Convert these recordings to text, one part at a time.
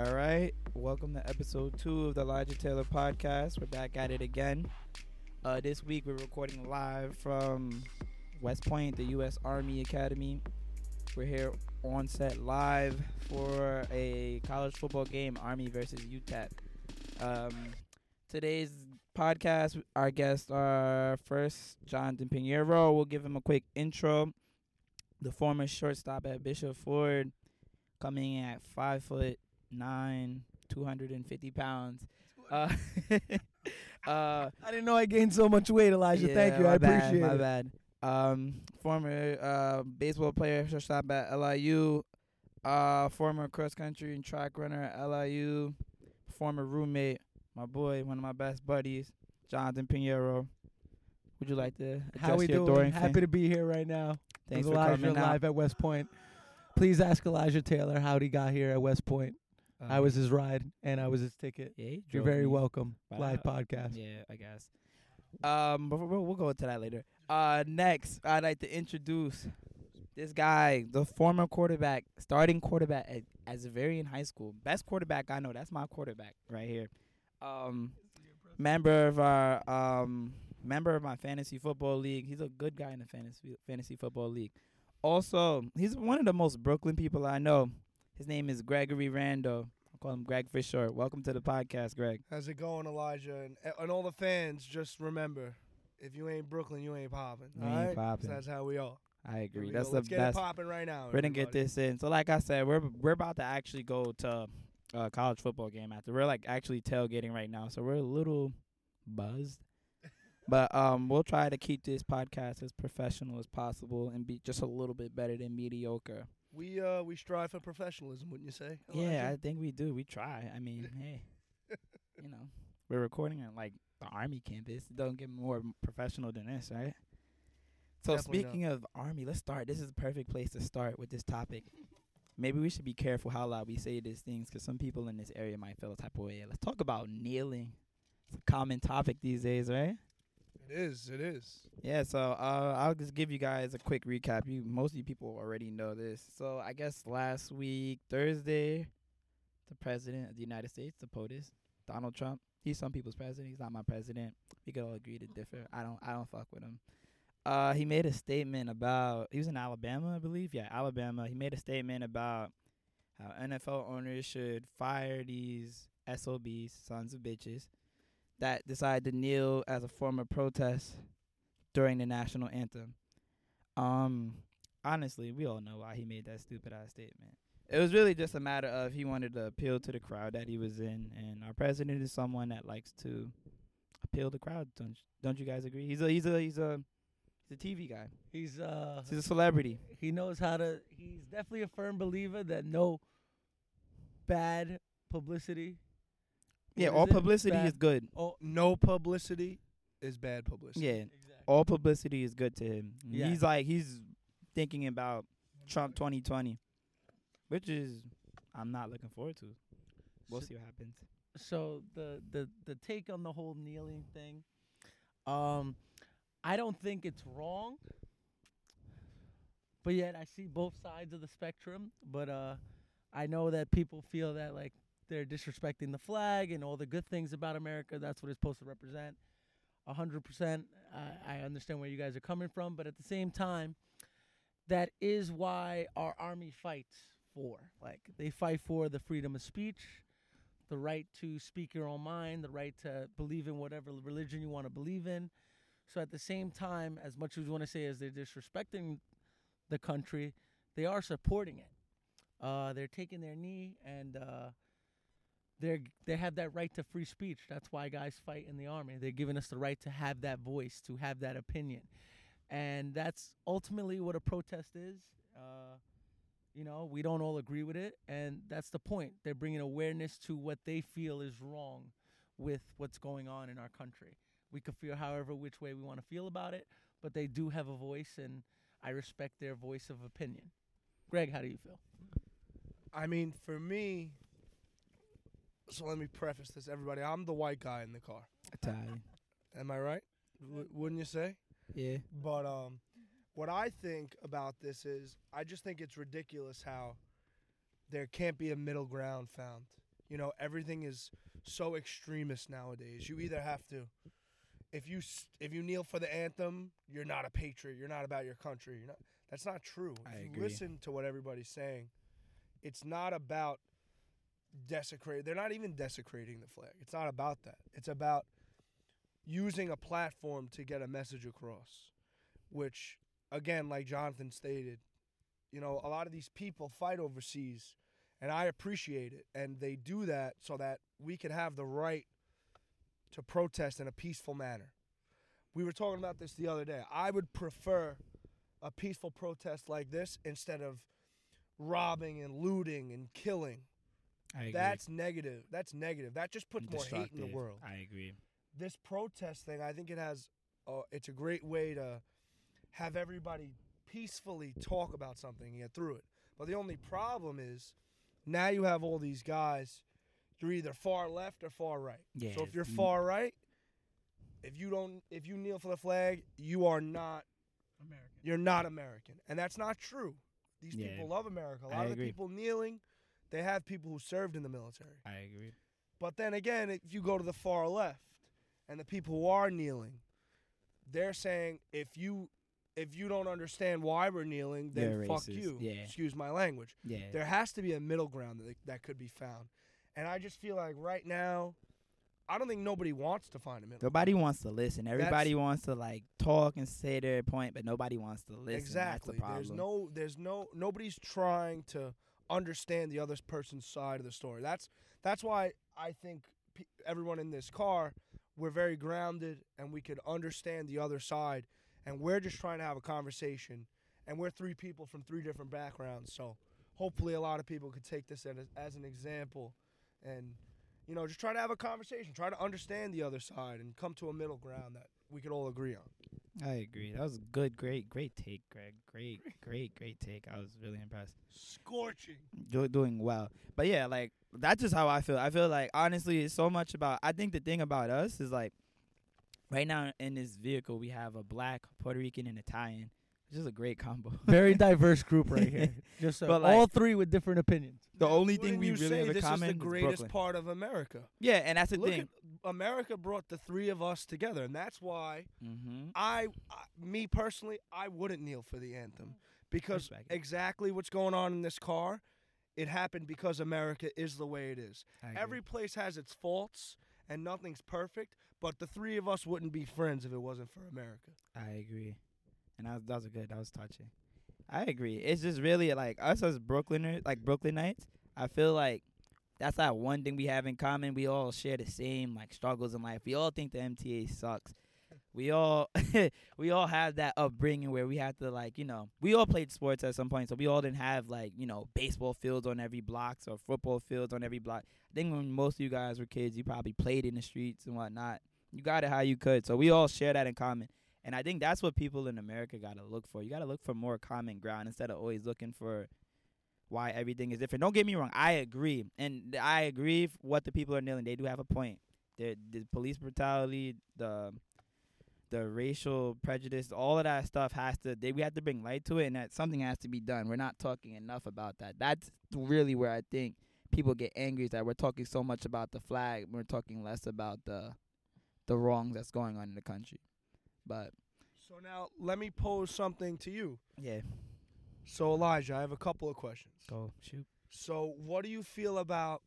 All right, welcome to episode two of the Elijah Taylor podcast. We're back at it again. Uh, this week we're recording live from West Point, the U.S. Army Academy. We're here on set live for a college football game, Army versus UTEP. Um, today's podcast, our guests are first Jonathan Piniero. We'll give him a quick intro. The former shortstop at Bishop Ford, coming in at five foot nine, two hundred and fifty pounds. Uh, uh, I didn't know I gained so much weight, Elijah. yeah, Thank you. I bad, appreciate my it. My bad. Um, former uh, baseball player, shortstop at LIU. Uh, former cross country and track runner at LIU. Former roommate, my boy, one of my best buddies, Jonathan Piniero. Would you like to address How we your doing? Happy fan? to be here right now. Thanks with for Elijah coming out. live at West Point. Please ask Elijah Taylor how he got here at West Point. I Um, was his ride and I was his ticket. Yeah, he You're very me. welcome. Wow. Live podcast. Yeah, I guess. Um, but we'll, we'll go into that later. Uh, next, I'd like to introduce this guy, the former quarterback, starting quarterback at, at Xaverian High School, best quarterback I know. That's my quarterback right here. Um, member of our um member of my fantasy football league. He's a good guy in the fantasy fantasy football league. Also, he's one of the most Brooklyn people I know. His name is Gregory Rando. Call him Greg for short. Welcome to the podcast, Greg. How's it going, Elijah? And, and all the fans, just remember, if you ain't Brooklyn, you ain't popping. You ain't right? popping. So that's how we are. I agree. That's go. the Let's best. it popping right now. We're gonna get this in. So, like I said, we're we're about to actually go to a college football game after. We're like actually tailgating right now, so we're a little buzzed. But um, we'll try to keep this podcast as professional as possible and be just a little bit better than mediocre. We uh we strive for professionalism, wouldn't you say? Yeah, I think we do. We try. I mean, hey, you know, we're recording at like the army campus. It doesn't get more professional than this, right? So Definitely speaking of army, let's start. This is the perfect place to start with this topic. Maybe we should be careful how loud we say these things because some people in this area might feel a type of way. Let's talk about kneeling. It's a common topic these days, right? It is. It is. Yeah, so uh, I'll just give you guys a quick recap. You most of you people already know this. So I guess last week Thursday, the president of the United States, the POTUS, Donald Trump. He's some people's president. He's not my president. We could all agree to differ. I don't. I don't fuck with him. Uh, he made a statement about. He was in Alabama, I believe. Yeah, Alabama. He made a statement about how NFL owners should fire these SOBs, sons of bitches, that decided to kneel as a form of protest during the national anthem. Um, honestly, we all know why he made that stupid ass statement. It was really just a matter of he wanted to appeal to the crowd that he was in, and our president is someone that likes to appeal to crowd. Don't don't you guys agree? He's a he's a he's a he's a TV guy. He's uh He's a celebrity. he knows how to he's definitely a firm believer that no bad publicity. Yeah, all it? publicity Bad- is good. Oh No publicity is bad publicity. Yeah, exactly. all publicity is good to him. Yeah. He's like he's thinking about Trump 2020, which is I'm not looking forward to. We'll So- see what happens. so the the the take on the whole kneeling thing um i don't think it's wrong but yet i see both sides of the spectrum but uh i know that people feel that like they're disrespecting the flag and all the good things about america that's what it's supposed to represent 100% I, I understand where you guys are coming from but at the same time that is why our army fights for like they fight for the freedom of speech the right to speak your own mind, the right to believe in whatever religion you want to believe in. So at the same time, as much as we want to say as they're disrespecting the country, they are supporting it. Uh, they're taking their knee and uh, they're they have that right to free speech. That's why guys fight in the army. They're giving us the right to have that voice, to have that opinion, and that's ultimately what a protest is. Uh, you know, we don't all agree with it, and that's the point. They're bringing awareness to what they feel is wrong with what's going on in our country. We could feel however which way we want to feel about it, but they do have a voice, and I respect their voice of opinion. Greg, how do you feel? I mean, for me, so let me preface this, everybody. I'm the white guy in the car. Italian. Am I right? W- wouldn't you say? Yeah. But um, what I think about this is, I just think it's ridiculous how there can't be a middle ground found. You know, everything is so extremist nowadays. You either have to if you s- if you kneel for the anthem, you're not a patriot. You're not about your country. You're not. That's not true. I if you agree. listen to what everybody's saying, it's not about desecrate. They're not even desecrating the flag. It's not about that. It's about using a platform to get a message across, which again, like Jonathan stated, you know, a lot of these people fight overseas, and I appreciate it, and they do that so that we can have the right to protest in a peaceful manner. We were talking about this the other day. I would prefer a peaceful protest like this instead of robbing and looting and killing. I agree. That's negative. That's negative. That just puts more hate in the world. I agree. This protest thing, I think it has. Uh, it's a great way to have everybody peacefully talk about something and get through it. But the only problem is now you have all these guys. You're either far left or far right. Yeah. So if you're mm, far right, if you don't, if you kneel for the flag, you are not. American. You're not American, and that's not true. These Yeah. people love America. A lot of the agree. people kneeling, they have people who served in the military. I agree. But then again, if you go to the far left, and the people who are kneeling, they're saying if you if you don't understand why we're kneeling, then They're fuck racist. you. Yeah. Excuse my language. Yeah. There has to be a middle ground that that could be found, and I just feel like right now, I don't think nobody wants to find a middle. Nobody wants to listen. Everybody wants to like talk and say their point, but nobody wants to listen. exactly. That's the There's problem. no. There's no. Nobody's trying to understand the other person's side of the story. That's that's why I think everyone in this car we're very grounded and we could understand the other side. And we're just trying to have a conversation. And we're three people from three different backgrounds. So hopefully a lot of people could take this as, as an example. And you know just try to have a conversation. Try to understand the other side and come to a middle ground that we could all agree on I agree. That was good, great, great take, Greg. Great, great, great take. I was really impressed. scorching Do- doing well. But yeah, like that's just how I feel. I feel like honestly, it's so much about. I think the thing about us is like, right now in this vehicle we have a black, Puerto Rican, and Italian. It's just a great combo. Very diverse group right here. Just uh, But, like- all three with different opinions. the only Wouldn't thing we really say have in common is the is greatest Brooklyn. part of america Yeah, and that's the Look thing. at america brought the three of us together and that's why mm-hmm. I, I me personally, I wouldn't kneel for the anthem because exactly what's going on in this car, it happened because America is the way it is. Every place has its faults and nothing's perfect, but the three of us wouldn't be friends if it wasn't for America. I agree, and that was, that was good. That was touching. I agree. It's just really like us as Brooklyners, like Brooklynites. I feel like that's that one thing we have in common. We all share the same like struggles in life. We all think the MTA sucks. We all we all have that upbringing where we have to like you know we all played sports at some point, so we all didn't have like you know baseball fields on every block or football fields on every block. I think when most of you guys were kids, you probably played in the streets and whatnot. You got it how you could, so we all share that in common. And I think that's what people in America got to look for. You got to look for more common ground instead of always looking for why everything is different. Don't get me wrong. I agree. And I agree f- what the people are kneeling. They do have a point. The, the police brutality, the the racial prejudice, all of that stuff has to they we have to bring light to it and that something has to be done. We're not talking enough about that. That's really where I think people get angry is that we're talking so much about the flag, we're talking less about the the wrongs that's going on in the country. But So now let me pose something to you. yeah, So Elijah, I have a couple of questions. go shoot. So what do you feel about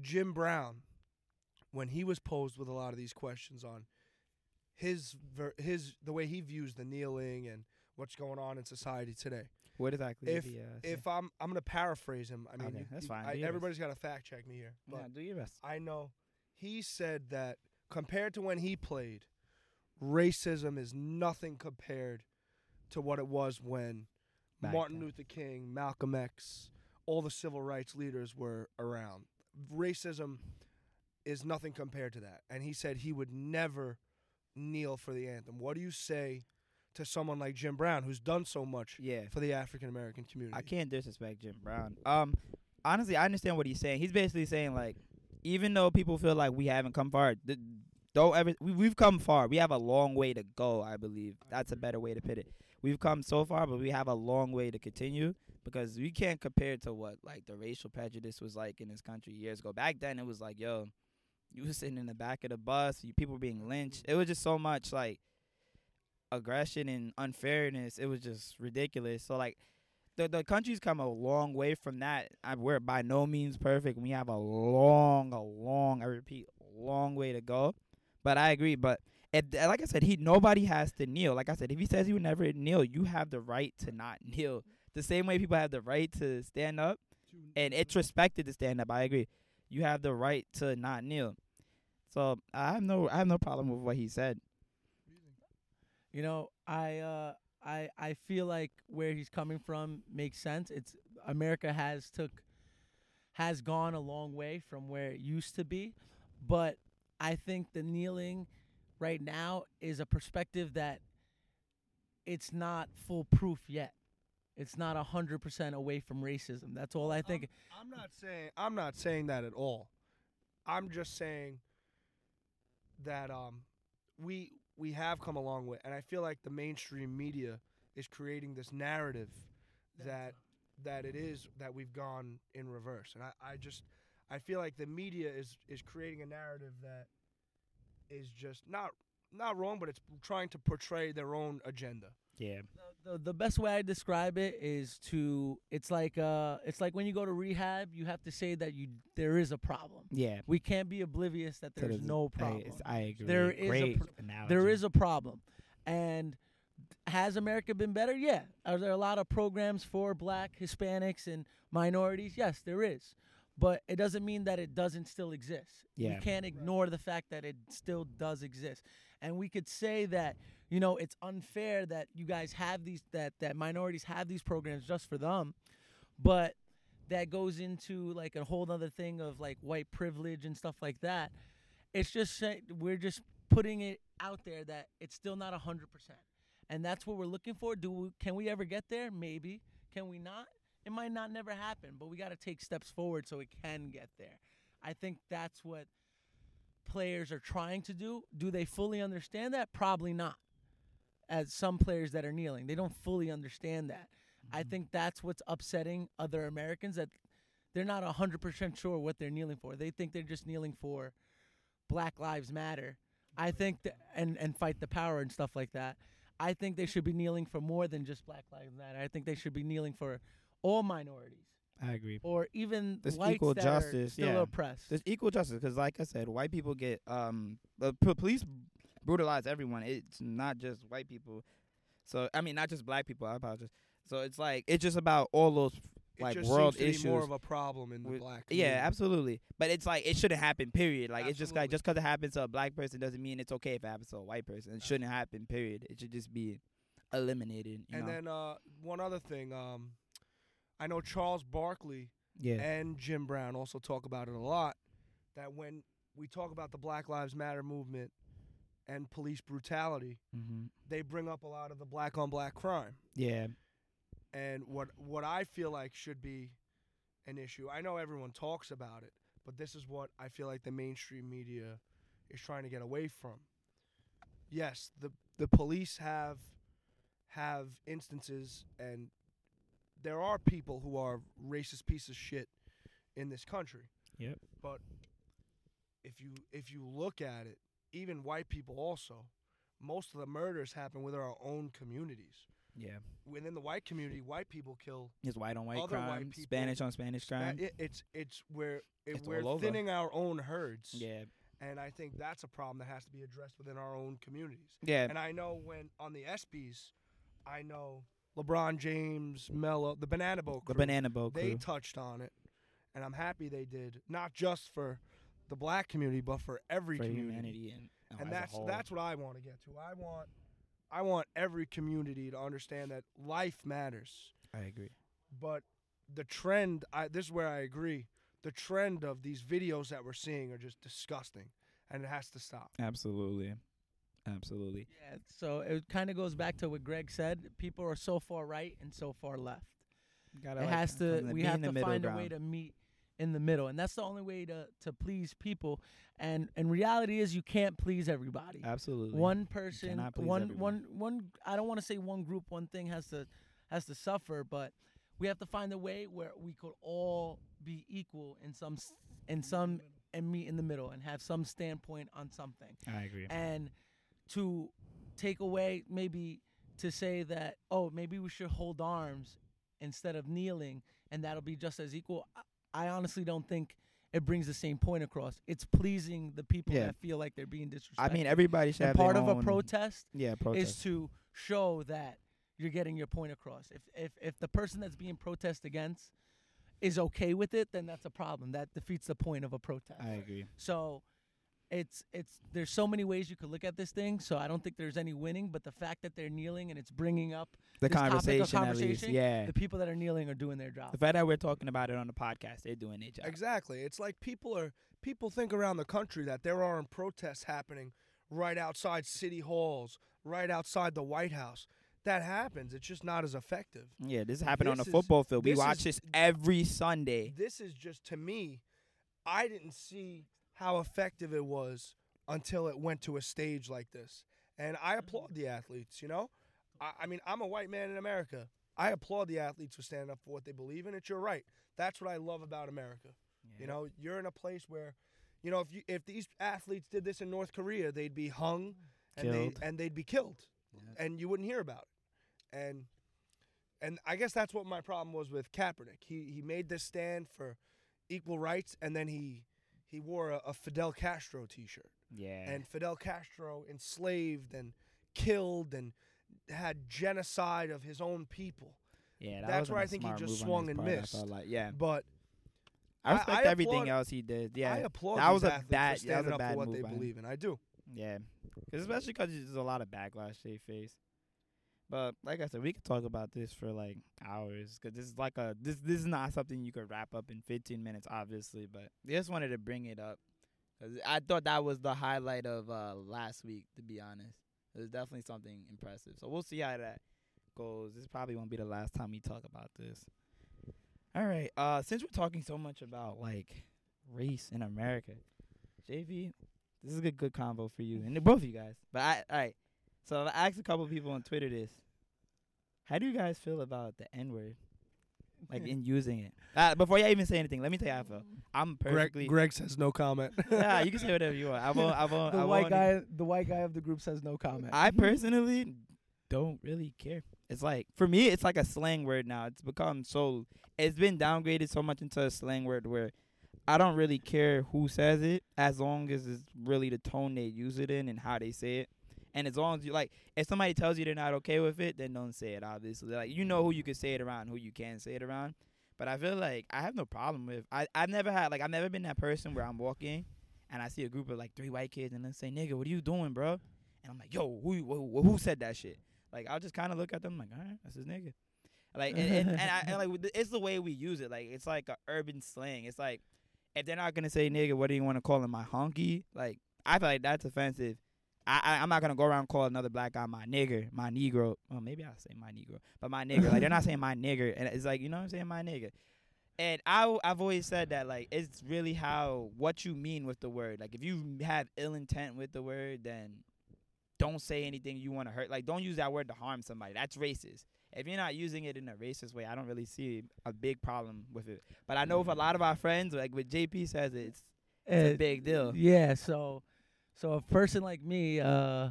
Jim Brown when he was posed with a lot of these questions on his ver- his the way he views the kneeling and what's going on in society today? What exactly If- did he, uh? If I'm I'm gonna paraphrase him. I mean, Okay, you- that's fine. I, everybody's got to fact check me here, but yeah, do your best. I know he said that compared to when he played, racism is nothing compared to what it was when Back Martin then. Luther King, Malcolm X, all the civil rights leaders were around. Racism is nothing compared to that. And he said he would never kneel for the anthem. What do you say to someone like Jim Brown who's done so much Yeah, for the African American community? I can't disrespect Jim Brown. Um, honestly, I understand what he's saying. He's basically saying like, even though people feel like we haven't come far, th- don't ever. We, we've come far. We have a long way to go. I believe that's a mm-hmm. better way to put it. We've come so far, but we have a long way to continue. because we can't compare it to what like the racial prejudice was like in this country years ago. Back then, it was like, yo, you was sitting in the back of the bus, you people were being lynched. It was just so much like aggression and unfairness. It was just ridiculous. So like. The, the country's come a long way from that. I, we're by no means perfect. We have a long, a long, I repeat, long way to go. But I agree. But if, like I said, he nobody has to kneel. Like I said, if he says he would never kneel, you have the right to not kneel. The same way people have the right to stand up, and it's respected to stand up. I agree. You have the right to not kneel. So I have no I have no problem with what he said. You know, I uh I I feel like where he's coming from makes sense. It's America has took has gone a long way from where it used to be, but I think the kneeling right now is a perspective that it's not foolproof yet. It's not a hundred percent away from racism. That's all I think. I'm, I'm not saying I'm not saying that at all. I'm just saying that um we we have come a long way, and I feel like the mainstream media is creating this narrative that that it is that we've gone in reverse, and I, I just I feel like the media is is creating a narrative that is just not not wrong, but it's trying to portray their own agenda. Yeah. the, the best way I describe it is to it's like uh it's like when you go to rehab, you have to say that you there is a problem. Yeah. We can't be oblivious that there's there's- no problem. it's- I, agree. There is a Great pr- analogy. There is a problem. And has America been better? Yeah. Are there a lot of programs for black, Hispanics and minorities? Yes, there is. But it doesn't mean that it doesn't still exist. Yeah. We can't ignore the fact that it still does exist. And we could say that, you know, it's unfair that you guys have these that that minorities have these programs just for them. But that goes into like a whole other thing of like white privilege and stuff like that. It's just we're just putting it out there that it's still not hundred percent, and that's what we're looking for. Do we, can we ever get there? Maybe. Can we not? It might not never happen, but we got to take steps forward so it can get there. I think that's what players are trying to do. Do they fully understand that? Probably not. As some players that are kneeling, they don't fully understand that. I mm-hmm. think that's what's upsetting other Americans that they're not 100% sure what they're kneeling for. They think they're just kneeling for Black Lives Matter. I think that, and and fight the power and stuff like that. I think they should be kneeling for more than just Black Lives Matter. I think they should be kneeling for all minorities I agree. or even There's whites equal that are justice, still yeah. oppressed. There's equal justice because, like I said, white people get um the p- police brutalize everyone. It's not just white people. So I mean, not just black people. I apologize. So it's like it's just about all those It like just world seems issues. more of a problem in the with- black. yeah, absolutely. But it's like it shouldn't happen. Period. Like it's just like just because it happens to a black person doesn't mean it's okay if it happens to a white person. It shouldn't happen. Period. It should just be eliminated. You And know? then uh, one other thing, um, I know Charles Barkley yeah, and Jim Brown also talk about it a lot. That when we talk about the Black Lives Matter movement and police brutality, hmm they bring up a lot of the black on black crime. yeah, And what what I feel like should be an issue. I know everyone talks about it, but this is what I feel like the mainstream media is trying to get away from. Yes, the the police have have instances and there are people who are racist pieces of shit in this country. Yep. But if you if you look at it, even white people also, most of the murders happen within our own communities yeah. within the white community, white people kill. It's white on white Other white crime, Spanish on Spanish crime. It, it's it's where it, It's we're thinning our own herds, yeah, and I think that's a problem that has to be addressed within our own communities. yeah, And I know when on the ESPYS, I know LeBron James, Melo, the Banana Boat the banana boat they touched on it, and I'm happy they did, not just for the black community, but for every for community. humanity and, oh, and that's that's what I want to get to. I want I want every community to understand that life matters. I agree. but the trend I, this is where i agree the trend of these videos that we're seeing are just disgusting and it has to stop Absolutely, absolutely. Yeah, so it kind of goes back to what Greg said. People are so far right and so far left. Gotta it like, has to. We have to find a way to meet in the middle, and that's the only way to to please people. And and reality is, you can't please everybody. Absolutely. One person, one everyone. one one. I don't want to say one group, one thing has to has to suffer, but we have to find a way where we could all be equal in some in some and meet in the middle and have some standpoint on something I agree. and to take away maybe to say that oh maybe we should hold arms instead of kneeling and that'll be just as equal i, honestly don't think it brings the same point across it's pleasing the people Yeah. that feel like they're being disrespected I mean, everybody should and have part of a protest Yeah, protest. is to show that you're getting your point across. If if if the person that's being protested against is okay with it, then that's a problem. That defeats the point of a protest. I agree. So it's it's there's so many ways you could look at this thing. So I don't think there's any winning, but the fact that they're kneeling and it's bringing up The this topic of conversation, at least. Yeah. the people that are kneeling are doing their job. The fact that we're talking about it on the podcast, they're doing their job. Exactly. It's like people are people think around the country that there aren't protests happening right outside city halls, right outside the White House. That happens. It's just not as effective. Yeah, this happened on This the football field. We watch is- this every Sunday. This is just to me, I didn't see how effective it was until it went to a stage like this. And I mm-hmm. applaud the athletes, you know? I, I mean, I'm a white man in America. I applaud the athletes for standing up for what they believe in. It's your right. That's what I love about America. You know, you're in a place where, you know, if you if these athletes did this in North Korea, they'd be hung and they Killed. and they'd be killed, and you wouldn't hear about it. And and I guess that's what my problem was with Kaepernick. He he made this stand for equal rights, and then he he wore a, a Fidel Castro T-shirt, yeah. and Fidel Castro enslaved and killed and had genocide of his own people. yeah, that that's where I think he just swung and part, missed. like. Yeah, But I I- respect I everything applaud- else he did. Yeah, I applaud that was a bad- for that was a up bad for what move they believe in. I do. Yeah, especially because there's a lot of backlash they face. But like I said, we could talk about this for like hours because this is like a this this is not something you could wrap up in 15 minutes, obviously. But just wanted to bring it up because I thought that was the highlight of uh last week. To be honest, it was definitely something impressive. So we'll see how that goes. This probably won't be the last time we talk about this. All right. Uh, since we're talking so much about like race in America, JV, this is a good combo for you and both of you guys. But I, all right. So I asked a couple people on Twitter this. How do you guys feel about the N word, like in using it? Uh, before you even say anything, let me tell you how I feel. I'm perfectly. Greg, Greg says no comment. yeah, you can say whatever you want. I won't. I won't. the I white won't- guy, the white guy of the group says no comment. I personally don't really care. It's like for me, it's like a slang word now. It's become so. It's been downgraded so much into a slang word where I don't really care who says it as long as it's really the tone they use it in and how they say it. And as long as you like, if somebody tells you they're not okay with it, then don't say it. Obviously, like you know who you can say it around, who you can't say it around. But I feel like I have no problem with. I I've never had like I've never been that person where I'm walking and I see a group of like three white kids and they say, "Nigga, what are you doing, bro?" And I'm like, "Yo, who who, who said that shit?" Like I'll just kind of look at them like, "All right, that's his nigga." Like and and, and, I, and like it's the way we use it. Like it's like a urban slang. It's like if they're not gonna say nigga, what do you want to call him? My honky? Like I feel like that's offensive. I, I I'm not gonna go around and call another black guy my nigger, my negro. Well, maybe I'll say my negro, but my nigger. like they're not saying my nigger, and it's like you know what I'm saying, my nigga. And I I've always said that like it's really how what you mean with the word. Like if you have ill intent with the word, then don't say anything you want to hurt. Like don't use that word to harm somebody. That's racist. If you're not using it in a racist way, I don't really see a big problem with it. But I know with a lot of our friends, like with JP says, it's it's a Uh, big deal. Yeah, so so a person like me, uh,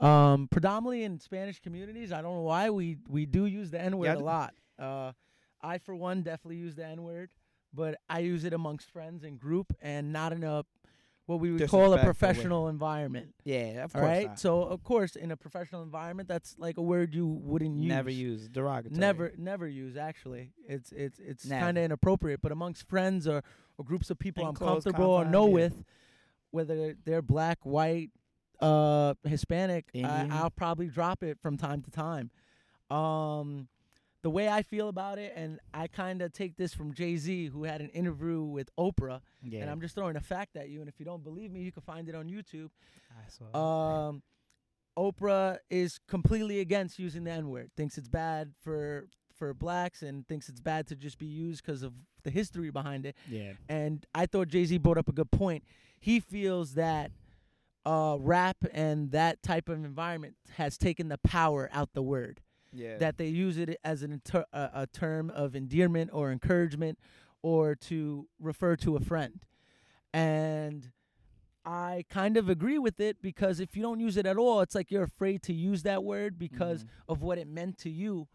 um, predominantly in Spanish communities, I don't know why we we do use the N word Yeah, a lot. Uh, I for one definitely use the N word, but I use it amongst friends and group, and not in a what we would call a professional environment. Yeah, of course. right, not. so of course in a professional environment, that's like a word you wouldn't use. never use derogatory. Never, never use. Actually, it's it's it's kind of inappropriate. But amongst friends or, or groups of people In I'm comfortable or know yeah. with, whether they're black, white, uh, Hispanic, I, I'll probably drop it from time to time. Um, the way I feel about it, and I kind of take this from Jay Z, who had an interview with Oprah, Yeah, and I'm just throwing a fact at you. And if you don't believe me, you can find it on YouTube. I saw. Um, Oprah is completely against using the N word. Thinks it's bad for for blacks and thinks it's bad to just be used because of the history behind it. yeah, And I thought Jay Z brought up a good point. He feels that uh, rap and that type of environment has taken the power out the word. Yeah. that they use it as an inter- a, a term of endearment or encouragement or to refer to a friend. And I kind of agree with it because if you don't use it at all, it's like you're afraid to use that word because Mhm. of what it meant to you.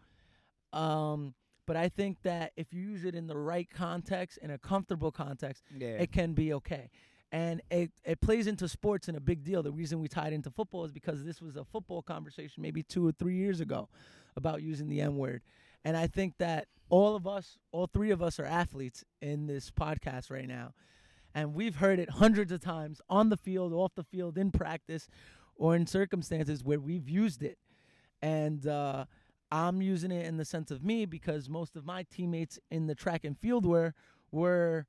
Um, but I think that if you use it in the right context, in a comfortable context, yeah. it can be okay. And it, it plays into sports in a big deal. The reason we tied into football is because this was a football conversation maybe two or three years ago about using the N word. And I think that all of us, all three of us are athletes in this podcast right now. And we've heard it hundreds of times on the field, off the field, in practice, or in circumstances where we've used it. And uh, I'm using it in the sense of me because most of my teammates in the track and field were were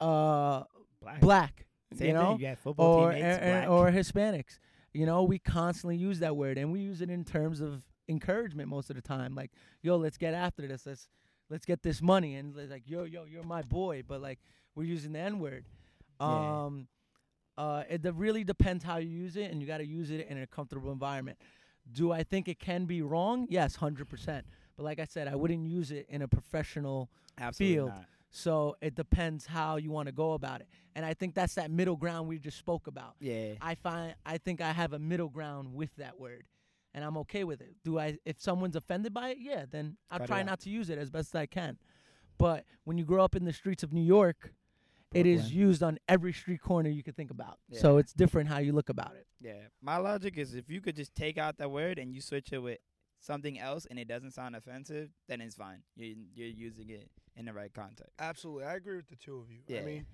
uh, black. black, Same you know, thing. You got football or teammates, or- or Hispanics. You know, we constantly use that word, and we use it in terms of encouragement most of the time. Like, yo, let's get after this. Let's let's get this money, and like, yo, yo, you're my boy. But like, we're using the N word. Yeah. Um, uh, it de- really depends how you use it, and you got to use it in a comfortable environment. Do I think it can be wrong? Yes, hundred percent. But like I said, I wouldn't use it in a professional Absolutely field. not. So it depends how you want to go about it. And I think that's that middle ground we just spoke about. Yeah. I find I think I have a middle ground with that word. And I'm okay with it. Do I if someone's offended by it, yeah, then I'll Cut try not to use it as best as I can. But when you grow up in the streets of New York, it is used on every street corner you could think about. So it's different how you look about it. Yeah. My logic is if you could just take out that word and you switch it with something else and it doesn't sound offensive, then it's fine. You're you're using it in the right context. Absolutely, I agree with the two of you. Yeah. I mean,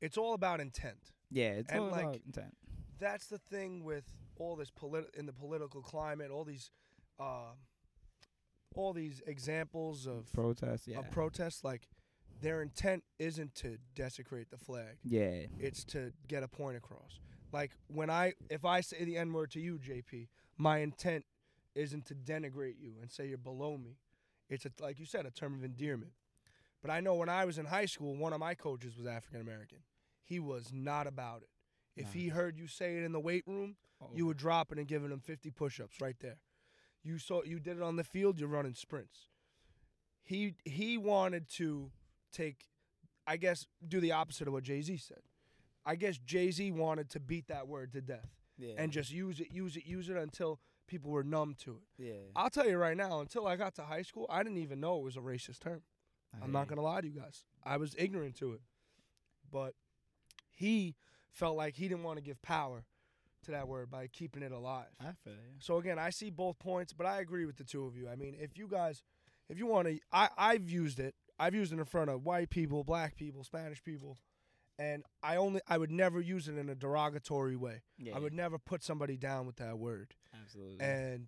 it's all about intent. Yeah, it's And, all like, about intent. That's the thing with all this polit- in the political climate, all these, uh, all these examples of Protest, yeah. of protests. Like, their intent isn't to desecrate the flag; yeah. it's to get a point across. Like when I, if I say the N word to you, JP, my intent isn't to denigrate you and say you're below me. It's a, like you said, a term of endearment. But I know when I was in high school, one of my coaches was African American. He was not about it. If Nah. he heard you say it in the weight room, you were oh. dropping and giving him 50 push-ups right there. You saw you did it on the field, you're running sprints. He he wanted to take I guess do the opposite of what Jay-Z said. I guess Jay-Z wanted to beat that word to death yeah. and just use it, use it, use it until people were numb to it. yeah. I'll tell you right now, until I got to high school, I didn't even know it was a racist term. I'm not gonna lie to you guys. I was ignorant to it. But he felt like he didn't want to give power to that word by keeping it alive. I feel you. So again, I see both points, but I agree with the two of you. I mean, if you guys, if you want to, I I've used it. I've used it in front of white people, black people, Spanish people, and I only I would never use it in a derogatory way. Yeah. I would never put somebody down with that word. absolutely. And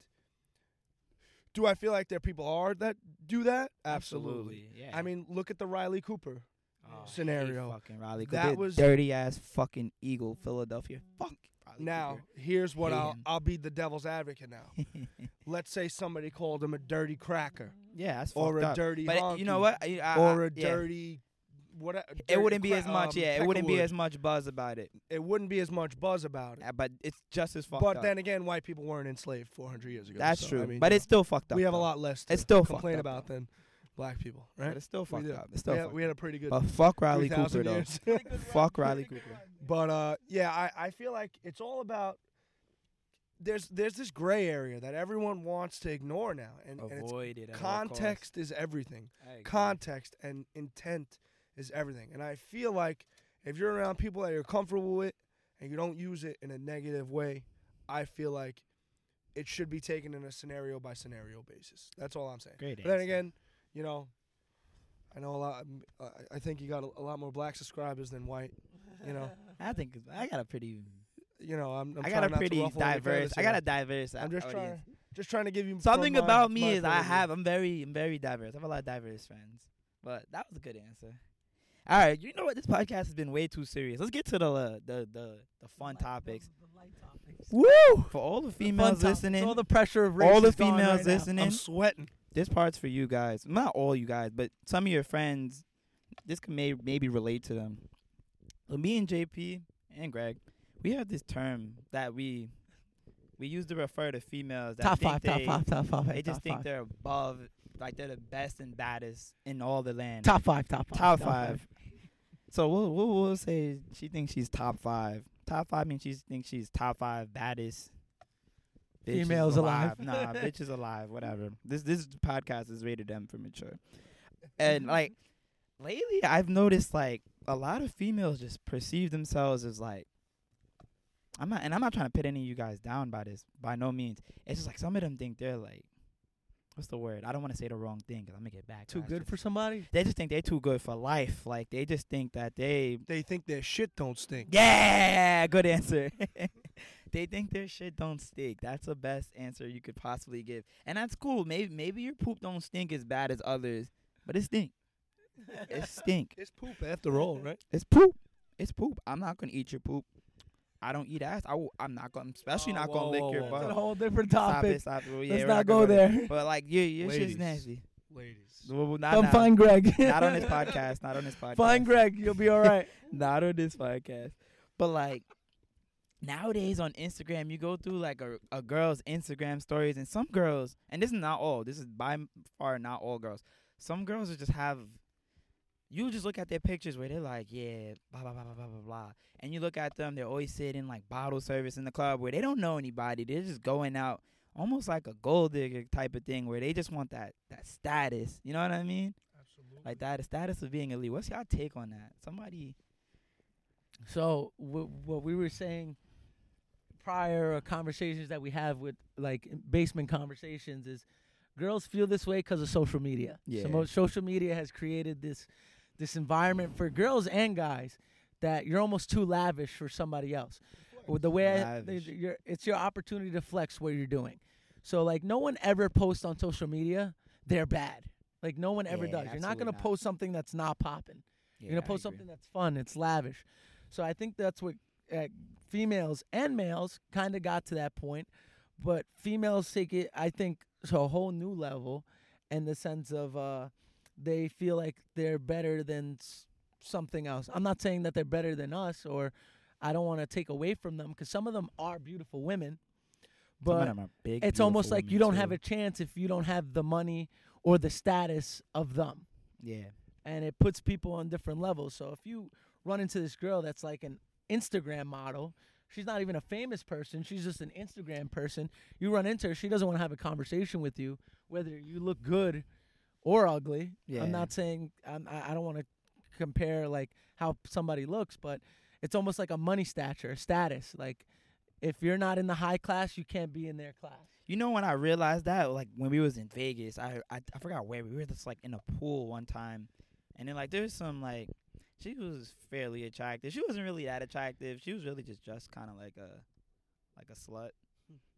do I feel like there people are that do that? Absolutely. Yeah. I mean, look at the Riley Cooper. Oh, scenario. Fucking Riley Cooper. That was- dirty ass fucking Eagle, Philadelphia. Fuck. Riley Now, Cooper. here's what I'll Hating. I'll be the devil's advocate now. Let's say somebody called him a dirty cracker yeah, that's or a up. dirty But you know what? I, I, or a yeah. dirty what It wouldn't be as much. yeah, it wouldn't be as much buzz about it. it wouldn't be as much buzz about it. Uh, But it's just as fucked up. But up. then again, white people weren't enslaved 400 years ago. that's so, true. I mean, but it's still fucked up. we have a lot less to It's still fucked complain up, about though. than black people, But right? it's still We fucked up. It's still we, had, fucked we had a pretty good But fuck Riley 3,000 Cooper though. fuck Riley Cooper. But uh, yeah, I, I feel like it's all about there's there's this gray area that everyone wants to ignore now, and, and it's it. context is everything. costs. I agree. Context and intent is everything, and I feel like if you're around people that you're comfortable with and you don't use it in a negative way, I feel like it should be taken in a scenario by scenario basis. That's all I'm saying. Great But then again, you know, I know a lot. Uh, I think you got a, a lot more black subscribers than white. You know, I think I got a pretty. you know, I'm. I'm I got a pretty diverse. I got a diverse. I'm just audience. trying, just trying to give you Something my- about me is I have. I'm very. I'm very diverse. I have a lot of diverse friends. But that was a good answer. All right, you know what? This podcast has been way too serious. Let's get to the uh, the the the fun topics. Woo! For all the The females topics, listening, all the pressure of race all the is gone females right now. listening, I'm sweating. this part's for you guys. Not all you guys, but some of your friends. This can may maybe relate to them. So me and JP and Greg, we have this term that we we used to refer to females that top think five, they, top five, top five. They hey, just think five. they're above, like they're the best and baddest in all the land. top five, top five, top five. So we'll, we'll we'll say she thinks she's top five. Top five means she thinks she's top five baddest. Females alive. nah, bitches alive. Whatever. This this podcast is rated M for mature. And like lately, I've noticed like a lot of females just perceive themselves as like. I'm not, and I'm not trying to put any of you guys down by this. By no means. It's just like some of them think they're like, what's the word? I don't want to say the wrong thing because I'm gonna get back. Too good for somebody. They just think they're too good for life. Like they just think that they They think their shit don't stink. yeah, good answer. they think their shit don't stink. That's the best answer you could possibly give, and that's cool. Maybe maybe your poop don't stink as bad as others, but it stink. It stink. It's poop after all, right? It's poop. It's poop. I'm not gonna eat your poop. I don't eat ass. I I'm not gonna, especially Oh, not whoa, gonna lick your butt. That's a whole different topic. Stop it, stop it. Yeah, Let's not go there. But like your your shit's nasty. Ladies. Well, not Come now. find Greg. Not on this podcast. Not on this podcast. Find Greg. You'll be all right. not on this podcast. But like nowadays on Instagram, you go through like a, a girl's Instagram stories, and some girls, and this is not all. This is by far not all girls. Some girls just have. You just look at their pictures where they're like, yeah, blah blah blah blah blah blah blah, and you look at them, they're always sitting like bottle service in the club where they don't know anybody. They're just going out, almost like a gold digger type of thing, where they just want that that status. You know what I mean? Absolutely. Like that, the status of being elite. What's your take on that? Somebody. So w- what we were saying prior uh, conversations that we have with like basement conversations is girls feel this way because of social media. Yeah. So mo- social media has created this this environment for girls and guys that you're almost too lavish for somebody else. With the way I, you're, it's your opportunity to flex what you're doing. So like no one ever posts on social media they're bad. Like no one ever Yeah, does. You're not gonna not. post something that's not popping. You're gonna post something that's fun. It's lavish. So I think that's what uh, females and males kind of got to that point, but females take it, I think, to a whole new level, in the sense of uh, they feel like they're better than something else. I'm not saying that they're better than us, or I don't want to take away from them, because some of them are beautiful women, but big, it's almost like you don't have a chance if you don't have the money or the status of them Yeah, and it puts people on different levels. So if you run into this girl that's like an Instagram model, she's not even a famous person, she's just an Instagram person. You run into her, she doesn't want to have a conversation with you, whether you look good or ugly. Yeah. I'm not saying I'm, I don't want to compare like how somebody looks, but it's almost like a money stature, status. Like if you're not in the high class, you can't be in their class. You know when I realized that, like when we was in Vegas, I I, I forgot where we were. Just like in a pool one time, and then like there's some like she was fairly attractive. She wasn't really that attractive. She was really just dressed kind of like a like a slut.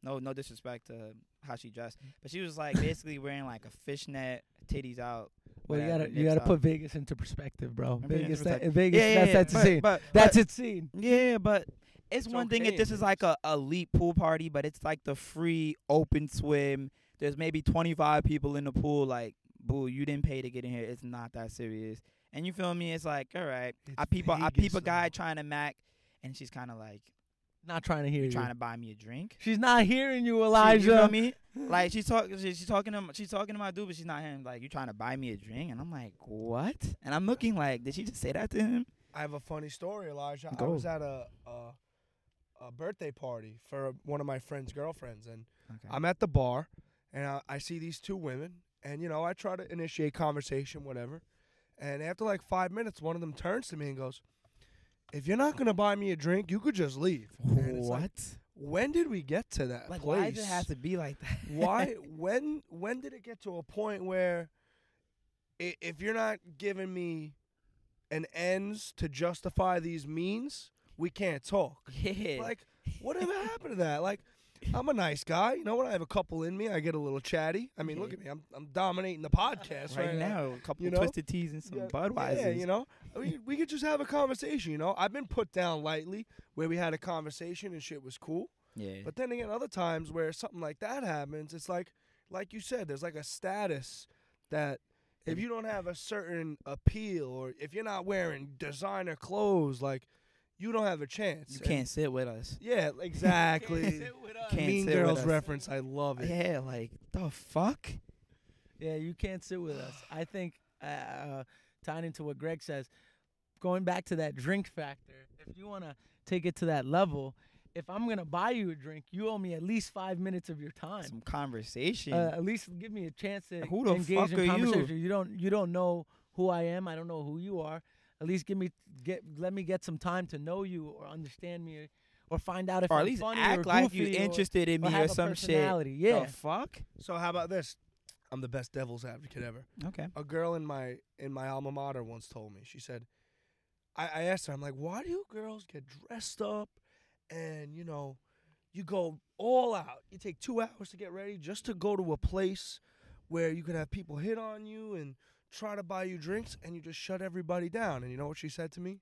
No, no disrespect to how she dressed, but she was like basically wearing like a fishnet, titties out. Well, you gotta you gotta out. put Vegas into perspective, bro. I'm Vegas, that, perspective. Vegas, yeah, yeah, that's yeah, that's but, the scene. But, That's its scene. Yeah, but it's, It's one thing if this is like a elite pool party, but it's like the free open swim. There's maybe 25 people in the pool. Like, boo, you didn't pay to get in here. It's not that serious. And you feel me? It's like, all right, I It's I people, Vegas, peep a guy trying to mac, and she's kind of like Not trying to hear you. trying to buy me a drink. She's not hearing you, She- Elijah. you feel me? Like she's talking, she, she's talking to, m- she's talking to my dude, but she's not hearing. Him. Like, you trying to buy me a drink? And I'm like, what? And I'm looking like, did she just say that to him? I have a funny story, Elijah. I was at a, a a birthday party for one of my friend's girlfriends, and Okay. I'm at the bar, and I, I see these two women, and you know I try to initiate conversation, whatever. And after like five minutes, one of them turns to me and goes, "If you're not gonna buy me a drink, you could just leave." What? Like, when did we get to that Like, place? why does it have to be like that? why when when did it get to a point where if you're not giving me an ends to justify these means we can't talk yeah. like whatever happened to that like i'm a nice guy you know what i have a couple in me i get a little chatty i mean look at me i'm, I'm dominating the podcast right right, now, a couple you of know? twisted teas and some yeah, Budweisers. yeah, you know, we, we could just have a conversation. You know, I've been put down lightly where we had a conversation and shit was cool. Yeah. But then again, other times where something like that happens, it's like, like you said, there's like a status that If- you don't have a certain appeal or if you're not wearing designer clothes, like you don't have a chance. You And- can't sit with us. Yeah, exactly. Can't mean sit with Girls us. reference. I love it. Yeah, like the fuck. Yeah, you can't sit with us. I think uh, uh, tying into what Greg says, going back to that drink factor. If you want to take it to that level, if I'm gonna buy you a drink, you owe me at least five minutes of your time. Some conversation. Uh, at least give me a chance to Who the engage fuck in are you? conversation. You don't you don't know who I am. I don't know who you are. At least give me get let me get some time to know you or understand me or find out if or at I'm least funny act or like goofy you or- interested in or me have or a some shit. personality. Yeah. The fuck? So how about this? I'm the best devil's advocate ever. Okay. A girl in my in my alma mater once told me. She said, I, I asked her, I'm like, why do you girls get dressed up and you know, you go all out. You take two hours to get ready just to go to a place where you could have people hit on you and try to buy you drinks and you just shut everybody down. And you know what she said to me?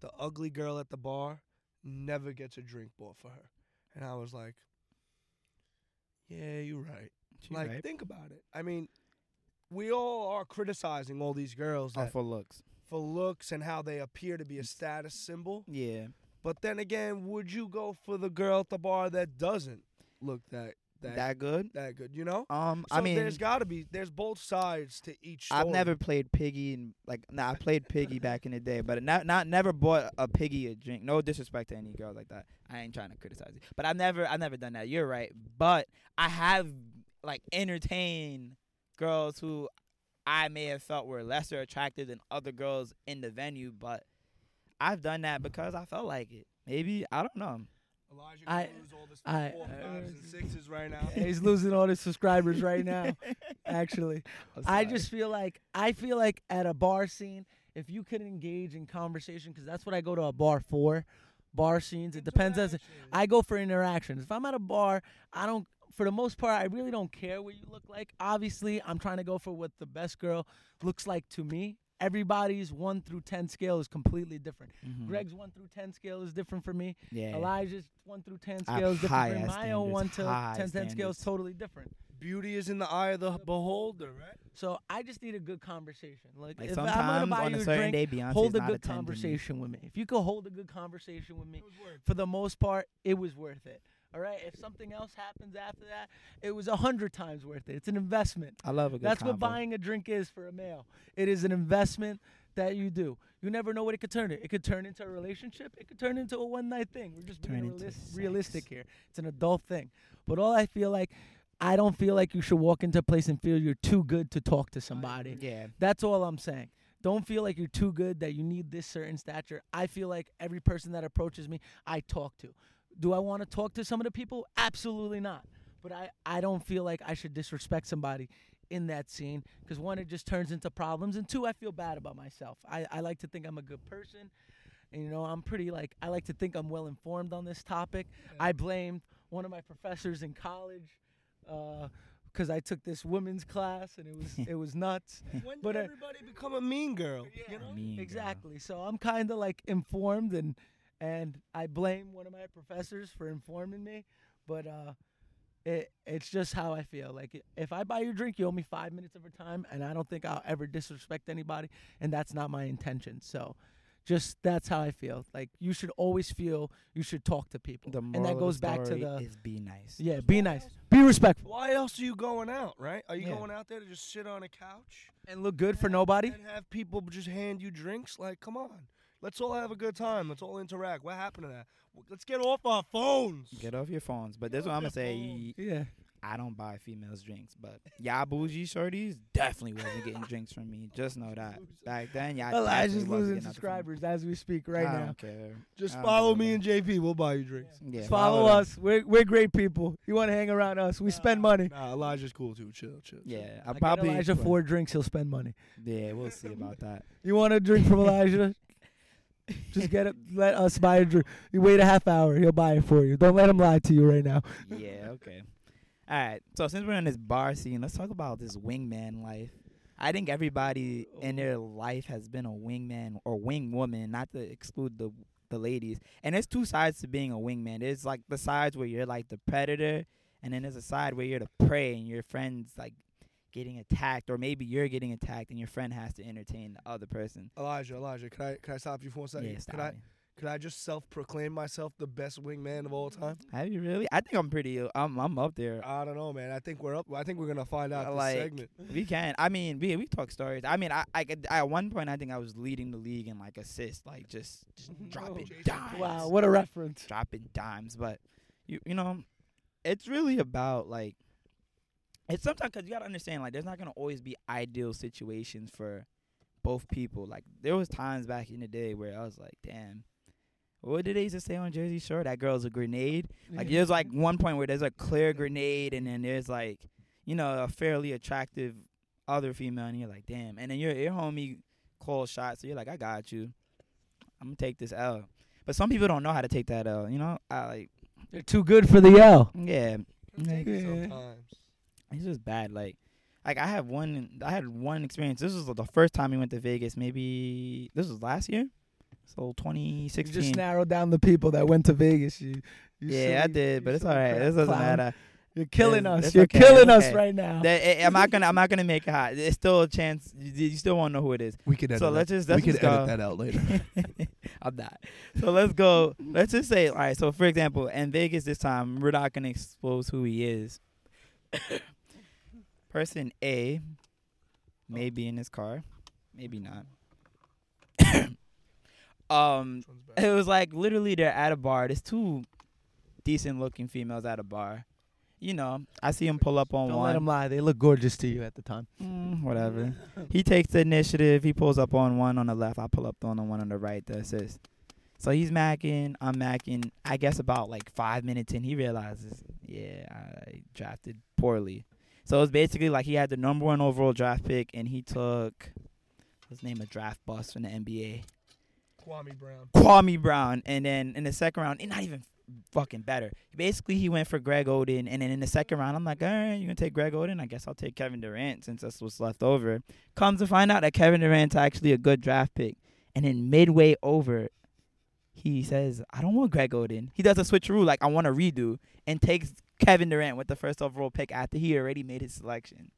The ugly girl at the bar never gets a drink bought for her. And I was like, Yeah, you're right. She like, right. think about it. I mean, we all are criticizing all these girls Oh, for looks. for looks and how they appear to be a status symbol. Yeah. But then again, would you go for the girl at the bar that doesn't look that that That good? that good? You know. Um, So I mean, there's got to be there's both sides to each. Story. I've never played piggy and like nah, I played piggy back in the day, but not not never bought a piggy a drink. No disrespect to any girl like that. I ain't trying to criticize it, but I've never I've never done that. You're right, but I have like entertained girls who I may have felt were lesser attractive than other girls in the venue, but I've done that because I felt like it. Maybe I don't know. Elijah I- lose all this I- four, I- and sixes right now. He's losing all his subscribers right now. Actually, I'm I sorry. just feel like I feel like at a bar scene, if you could engage in conversation, because that's what I go to a bar for. Bar scenes. It depends as I go for interactions. If I'm at a bar, I don't. For the most part, I really don't care what you look like. Obviously, I'm trying to go for what the best girl looks like to me. Everybody's one through ten scale is completely different. Mhm. Greg's one through ten scale is different for me. yeah. Elijah's one through ten scale is different for me. My own one to standards, 10, high 10 scale is totally different. Beauty is in the eye of the beholder, right? So I just need a good conversation. Like, Like if I'm gonna buy on you a a certain drink, day, Beyonce's hold a good attending me. conversation with me. If you could hold a good conversation with me, for the most part, it was worth it. All right. If something else happens after that, it was a hundred times worth it. It's an investment. I love a good. That's what buying a drink is for a male. It is an investment that you do. You never know what it could turn it. It could turn into a relationship. It could turn into a one night thing. We're just Turn being realis- realistic here. It's an adult thing. But all I feel like, I don't feel like you should walk into a place and feel you're too good to talk to somebody. Yeah. That's all I'm saying. Don't feel like you're too good that you need this certain stature. I feel like every person that approaches me, I talk to. Do I want to talk to some of the people? Absolutely not. But I, I don't feel like I should disrespect somebody in that scene because one, it just turns into problems, and two, I feel bad about myself. I, I like to think I'm a good person. And, you know, I'm pretty like, I like to think I'm well informed on this topic. I blamed one of my professors in college because I took this women's class and it was it was nuts. When did But, uh, everybody become a mean girl? You know? Mean girl. Exactly. So I'm kind of like informed and and I blame one of my professors for informing me, but uh it it's just how I feel. Like if I buy you a drink, you owe me 5 minutes of your time and I don't think I'll ever disrespect anybody and that's not my intention. So just that's how I feel. Like you should always feel you should talk to people. The and moral that of goes the back to story the is be nice. Yeah, be nice. Be respectful Why else are you going out, right? Are you Yeah. going out there to just sit on a couch and look good for nobody. and have people just hand you drinks? Like, come on. Let's all have a good time. Let's all interact. What happened to that? Let's get off our phones. Get off your phones. But this Get what I'm gonna say. phone. Yeah. I don't buy females drinks, but y'all bougie shorties definitely wasn't getting drinks from me. Just know that. Back then, y'all Elijah's losing getting nothing from me. subscribers as we speak right I now. don't care. Just don't follow me damn. and JP. We'll buy you drinks. Yeah, Follow them. us. We're we're great people. You want to hang around us? We spend money. Nah, Elijah's cool too. Chill, chill. chill. Yeah, I I get probably Elijah four drinks. He'll spend money. Yeah, we'll see about that. You want a drink from Elijah? Just get it. Let us buy a drink. You wait a half hour. He'll buy it for you. Don't let him lie to you right now. Yeah, okay. All right. So since we're in this bar scene, let's talk about this wingman life. I think everybody in their life has been a wingman or wing woman, not to exclude the the ladies. And there's two sides to being a wingman. There's like the sides where you're like the predator, and then there's a side where you're the prey, and your friend's like getting attacked, or maybe you're getting attacked, and your friend has to entertain the other person. Elijah, Elijah, can I can I stop you for one second? yeah, stop can I me. Could I just self-proclaim myself the best wingman of all time? Have you really? I think I'm pretty. I'm I'm up there. I don't know, man. I think we're up. I think we're gonna find out Uh, this like- segment. We can. I mean, we we talk stories. I mean, I, I could at one point I think I was leading the league in like assists, like just, just dropping Jason dimes. Wow, what a reference. dropping dimes. But you you know, it's really about like it's sometimes because you gotta understand like there's not gonna always be ideal situations for both people. Like there was times back in the day where I was like, damn. What did they used to say on Jersey Shore? That girl's a grenade. Like there's like one point where there's a clear grenade, and then there's like, you know, a fairly attractive other female, and you're like, damn. And then your your homie calls shots, so you're like, I got you. I'm gonna take this L. But some people don't know how to take that L. You know, I like, They're too good for the L. yeah, Yeah. sometimes. It's just bad. Like, like I have one, I had one experience. This was the first time we went to Vegas. Maybe this was last year, so You 2016. just narrowed down the people that went to Vegas. You, you yeah, I did, but it's all right. silly right. crap This doesn't clown. matter. You're killing It's- us. it's You're okay, killing it's us right now. That, eh, I'm not gonna. I'm not gonna make it hot. It's still a chance. You, you still won't know who it is. We could So let's just let's we just go. out later. I'm not. So let's go. Let's just say, all right. So for example, in Vegas this time, we're not gonna expose who he is. Person A may be in his car, maybe not. um, it was like literally they're at a bar. There's two decent looking females at a bar. You know, I see him pull up on Don't one. let them lie. They look gorgeous to you at the time. Mm, whatever. he takes the initiative. He pulls up on one on the left. I pull up on the one on the right to assist. So he's macking. I'm macking. I guess about like five minutes in, he realizes, yeah, I drafted poorly. So it's basically like he had the number one overall draft pick, and he took his name a draft bust from the NBA, Kwame Brown. Kwame Brown, and then in the second round, and not even fucking better. Basically, he went for Greg Oden, and then in the second round, I'm like, all right, you're gonna take Greg Oden? I guess I'll take Kevin Durant since that's what's left over. Comes to find out that Kevin Durant's actually a good draft pick, and then midway over, he says, I don't want Greg Oden. He does a switcheroo, like I want to redo, and takes Kevin Durant with the first overall pick after he already made his selection.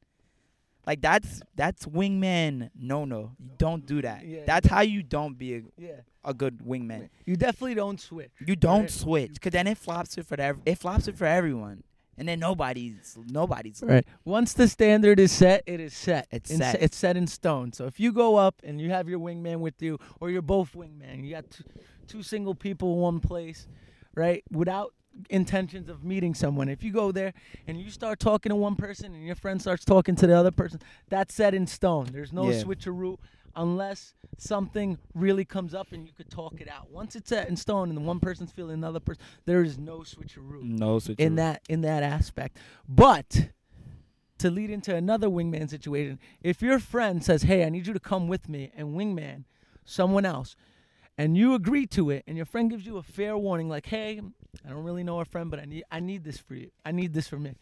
Like that's that's wingman no no. You don't do that. Yeah. That's how you don't be a, Yeah. a good wingman. You definitely don't switch. You don't Right. switch, cause then it flops it for the, it flops it for everyone, and then nobody's nobody's Right. Once the standard is set, it is set. It's In- set. It's set in stone. So if you go up and you have your wingman with you, or you're both wingman, you got two, two single people in one place, right? Without intentions of meeting someone. If you go there and you start talking to one person and your friend starts talking to the other person, that's set in stone. There's no Yeah. switcheroo unless something really comes up and you could talk it out. Once it's set in stone and the one person's feeling another person, there is no switcheroo no switch in that in that aspect. But to lead into another wingman situation, if your friend says, "Hey, I need you to come with me and wingman someone else," and you agree to it, and your friend gives you a fair warning, like, "Hey, I don't really know our friend, but I need I need this for you. I need this for me."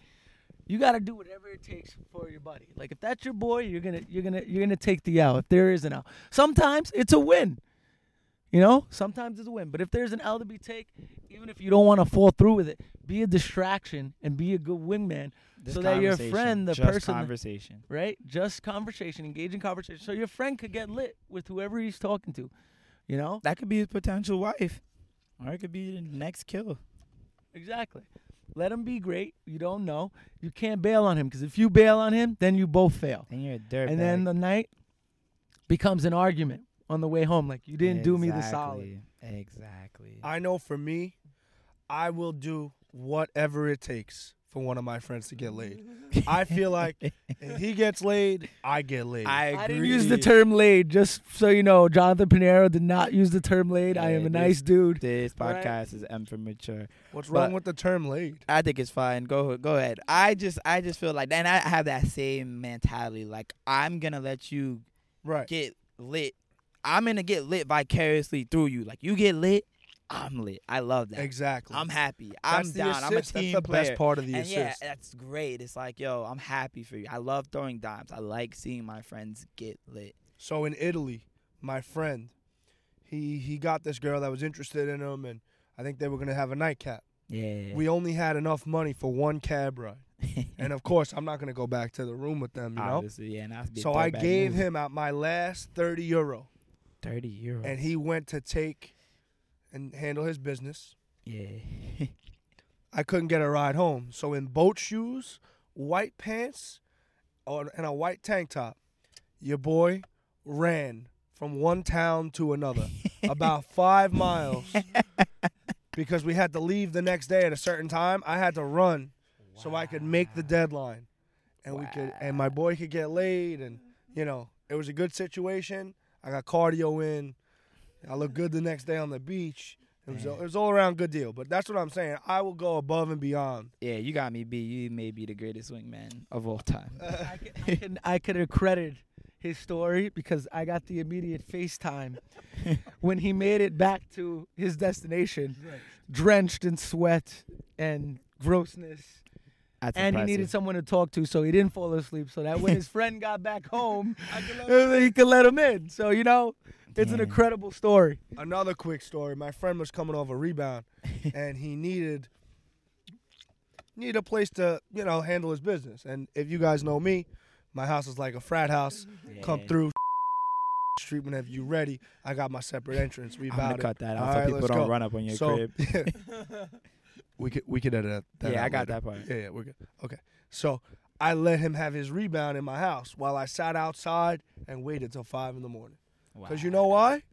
You gotta do whatever it takes for your buddy. Like if that's your boy, you're gonna you're gonna you're gonna take the L. If there is an L, sometimes it's a win. You know, sometimes it's a win. But if there's an L to be take, even if you don't want to fall through with it, be a distraction and be a good wingman, This so that your friend, the just person- conversation. right? Just conversation, engage in conversation, so your friend could get lit with whoever he's talking to. You know, That could be his potential wife, or it could be the next kill. exactly. Let him be great. You don't know. You can't bail on him because if you bail on him, then you both fail. And you're a dirtbag. and then the night becomes an argument on the way home. Like you didn't do me the solid. Exactly. Exactly. I know for me, I will do whatever it takes for one of my friends to get laid. I feel like if he gets laid, I get laid. I agree. I didn't use the term laid, just so you know. Jonathan Piniero did not use the term laid. I am a this- nice dude. This Right. podcast is M for mature. What's but- wrong with the term laid? I think it's fine. Go go ahead. I just I just feel like and I have that same mentality. Like I'm gonna let you Right. get lit. I'm gonna get lit vicariously through you. Like you get lit, I'm lit. I love that. Exactly. I'm happy. I'm That's the down. I'm a team That's the player. best part of the and assist. yeah, that's great. It's like, yo, I'm happy for you. I love throwing dimes. I like seeing my friends get lit. So in Italy, my friend, he he got this girl that was interested in him, and I think they were gonna have a nightcap. Yeah. We only had enough money for one cab ride, and of course, I'm not gonna go back to the room with them, you know. Obviously, yeah. And that's So I gave him out my last thirty euro, thirty euros. and he went to take and handle his business. Yeah. I couldn't get a ride home. So in boat shoes, white pants, or and a white tank top, your boy ran from one town to another, about five miles, because we had to leave the next day at a certain time. I had to run so I could make the deadline, and we could and my boy could get laid, and you know it was a good situation. I got cardio in. I look good the next day on the beach. It was, Damn. it was all around good deal. But that's what I'm saying. I will go above and beyond. Yeah, you got me beat. You may be the greatest wingman of all time. I can, I can I could accredit his story because I got the immediate FaceTime when he made it back to his destination, drenched in sweat and grossness, That's and he needed someone to talk to, so he didn't fall asleep. So that when his friend got back home, he could let him in. So you know, it's an mm. incredible story. Another quick story. My friend was coming off a rebound, and he needed needed a place to you know handle his business. And if you guys know me, my house is like a frat house. Come through street whenever you ready. I got my separate entrance. We about cut that out so right, people don't go. run up on your So- crib. we could we could edit that. yeah, I got later. that part. Yeah, yeah, we're good. Okay. So I let him have his rebound in my house while I sat outside and waited till five in the morning. Cause you know why?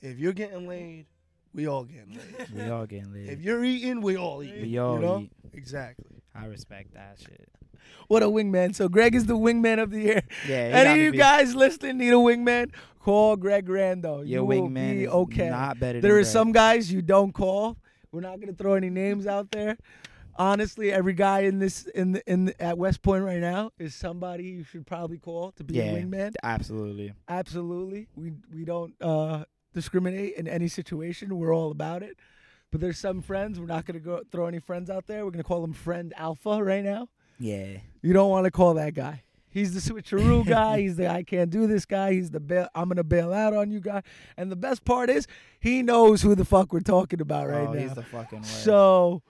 If you're getting laid, we all getting laid. we all getting laid. if you're eating, we all eat. we all you know? eat. Exactly. I respect that shit. What a wingman! So Greg is the wingman of the year. Yeah, Any of you beat. guys listening need a wingman? Call Greg Rando. Your you will wingman be okay. not better There are some guys you don't call. We're not gonna throw any names out there. Honestly, every guy in this in the, in the, at West Point right now is somebody you should probably call to be Yeah. a wingman. Absolutely. Absolutely, we we don't uh, discriminate in any situation. We're all about it. But there's some friends. We're not gonna go throw any friends out there. We're gonna call them friend Alpha right now. Yeah. You don't want to call that guy. He's the switcheroo guy. He's the I can't do this guy. He's the bail, I'm gonna bail out on you guy. And the best part is he knows who the fuck we're talking about right oh, now. he's the fucking worst. so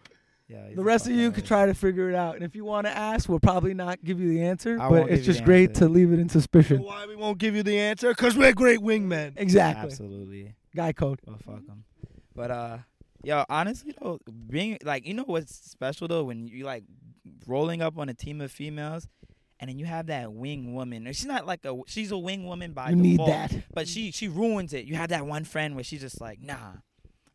yeah, the rest of you could try to figure it out. And if you want to ask, we'll probably not give you the answer. I but won't it's give you just the great answer. to leave it in So suspicion. why we won't give you the answer? Cause we're great wingmen. Exactly. Absolutely. Guy code. Well, fuck him. But uh, yo, honestly though, being like, you know what's special though when you like rolling up on a team of females, and then you have that wing woman. Or She's not like a she's a wing woman by You need default, that. but she she ruins it. You have that one friend where she's just like, nah,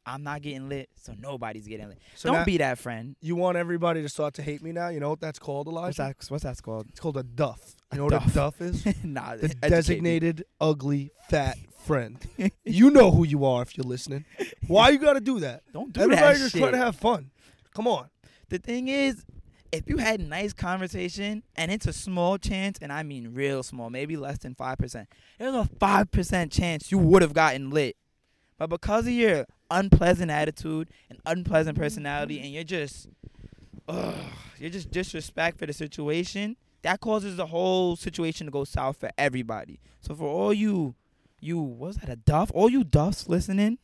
I'm not getting lit, so nobody's getting lit. So Don't now- be that friend. You want everybody to start to hate me now? You know what that's called, What's Elijah? that? What's that called? It's called a duff. You A know what a duff. duff is? nah, the educate me. designated ugly fat friend. you know who you are if you're listening. Why you gotta do that? Don't do Everybody that just shit. try to have fun. Come on. The thing is, if you had a nice conversation and it's a small chance, and I mean real small, maybe less than five percent, there's a five percent chance you would have gotten lit. But because of your unpleasant attitude and unpleasant mm-hmm. personality, and you're just, ugh, you're just disrespect for the situation, that causes the whole situation to go south for everybody. So for all you, you was that a duff? All you duffs listening,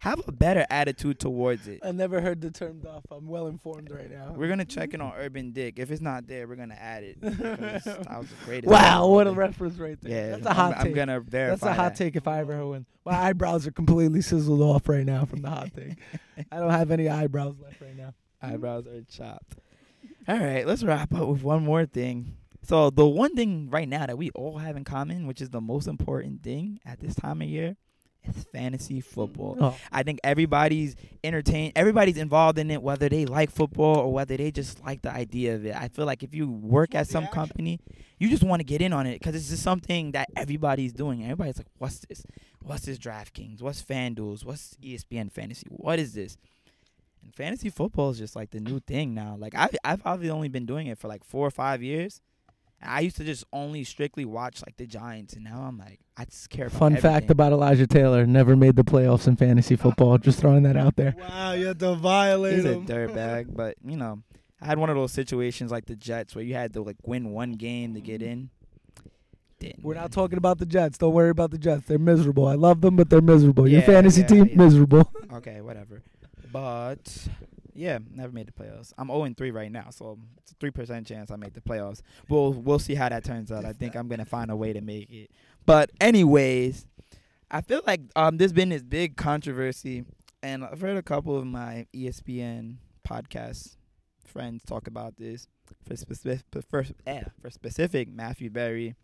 have a better attitude towards it. I never heard the term duff. I'm well informed right now. We're gonna check in on Urban Dick. If it's not there, we're gonna add it. because that was the greatest. wow, what a reference right there. Yeah, That's a hot I'm, take. I'm gonna verify. That's a hot that. take if I ever heard one. My eyebrows are completely sizzled off right now from the hot take. I don't have any eyebrows left right now. Hmm? Eyebrows are chopped. All right, let's wrap up with one more thing. So the one thing right now that we all have in common, which is the most important thing at this time of year, is fantasy football. Oh, I think everybody's entertained, everybody's involved in it, whether they like football or whether they just like the idea of it. I feel like if you work at some company, you just want to get in on it because it's just something that everybody's doing. Everybody's like, "What's this? What's this DraftKings? What's FanDuel's? What's ESPN Fantasy? What is this?" And fantasy football is just like the new thing now. Like I, I've probably only been doing it for like four or five years. And I used to just only strictly watch like the Giants, and now I'm like, I just care about. Fun fact about Elijah Taylor: never made the playoffs in fantasy football. Just throwing that out there. Wow, you have to violate He's a dirtbag, but you know, I had one of those situations like the Jets where you had to like win one game to get mm-hmm. in. Didn't We're win. not talking about the Jets. Don't worry about the Jets. They're miserable. I love them, but they're miserable. Your fantasy yeah, team yeah. miserable. Okay, whatever. But yeah, never made the playoffs. I'm 0 3 right now, so it's a three percent chance I make the playoffs. We'll we'll see how that turns out. I think I'm gonna find a way to make it. But anyways, I feel like um there's been this big controversy and I've heard a couple of my ESPN podcast friends talk about this. For specific, for, eh, for specific, Matthew Berry,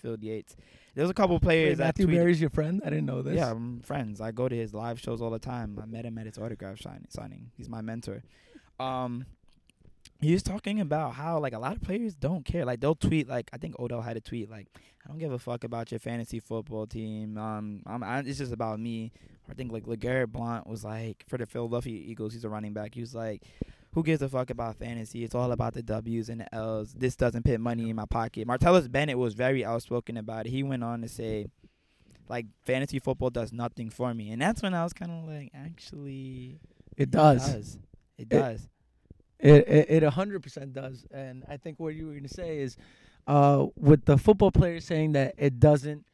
Field Yates. There's a couple players Wait, that Matthew Berry's your friend? I didn't know this. Yeah, I'm friends. I go to his live shows all the time. I met him at his autograph signing. Signing. He's my mentor. Um, he was talking about how like a lot of players don't care. Like they'll tweet. Like I think Odell had a tweet. Like I don't give a fuck about your fantasy football team. Um, I'm, I, it's just about me. I think like LeGarrette Blount was like for the Philadelphia Eagles. He's a running back. He was like. Who gives a fuck about fantasy? It's all about the W's and the L's. This doesn't put money in my pocket. Martellus Bennett was very outspoken about it. He went on to say, like fantasy football does nothing for me, and that's when I was kind of like, actually, It does. It does. It does. It it it a hundred percent does, and I think what you were gonna say is, uh, with the football players saying that it doesn't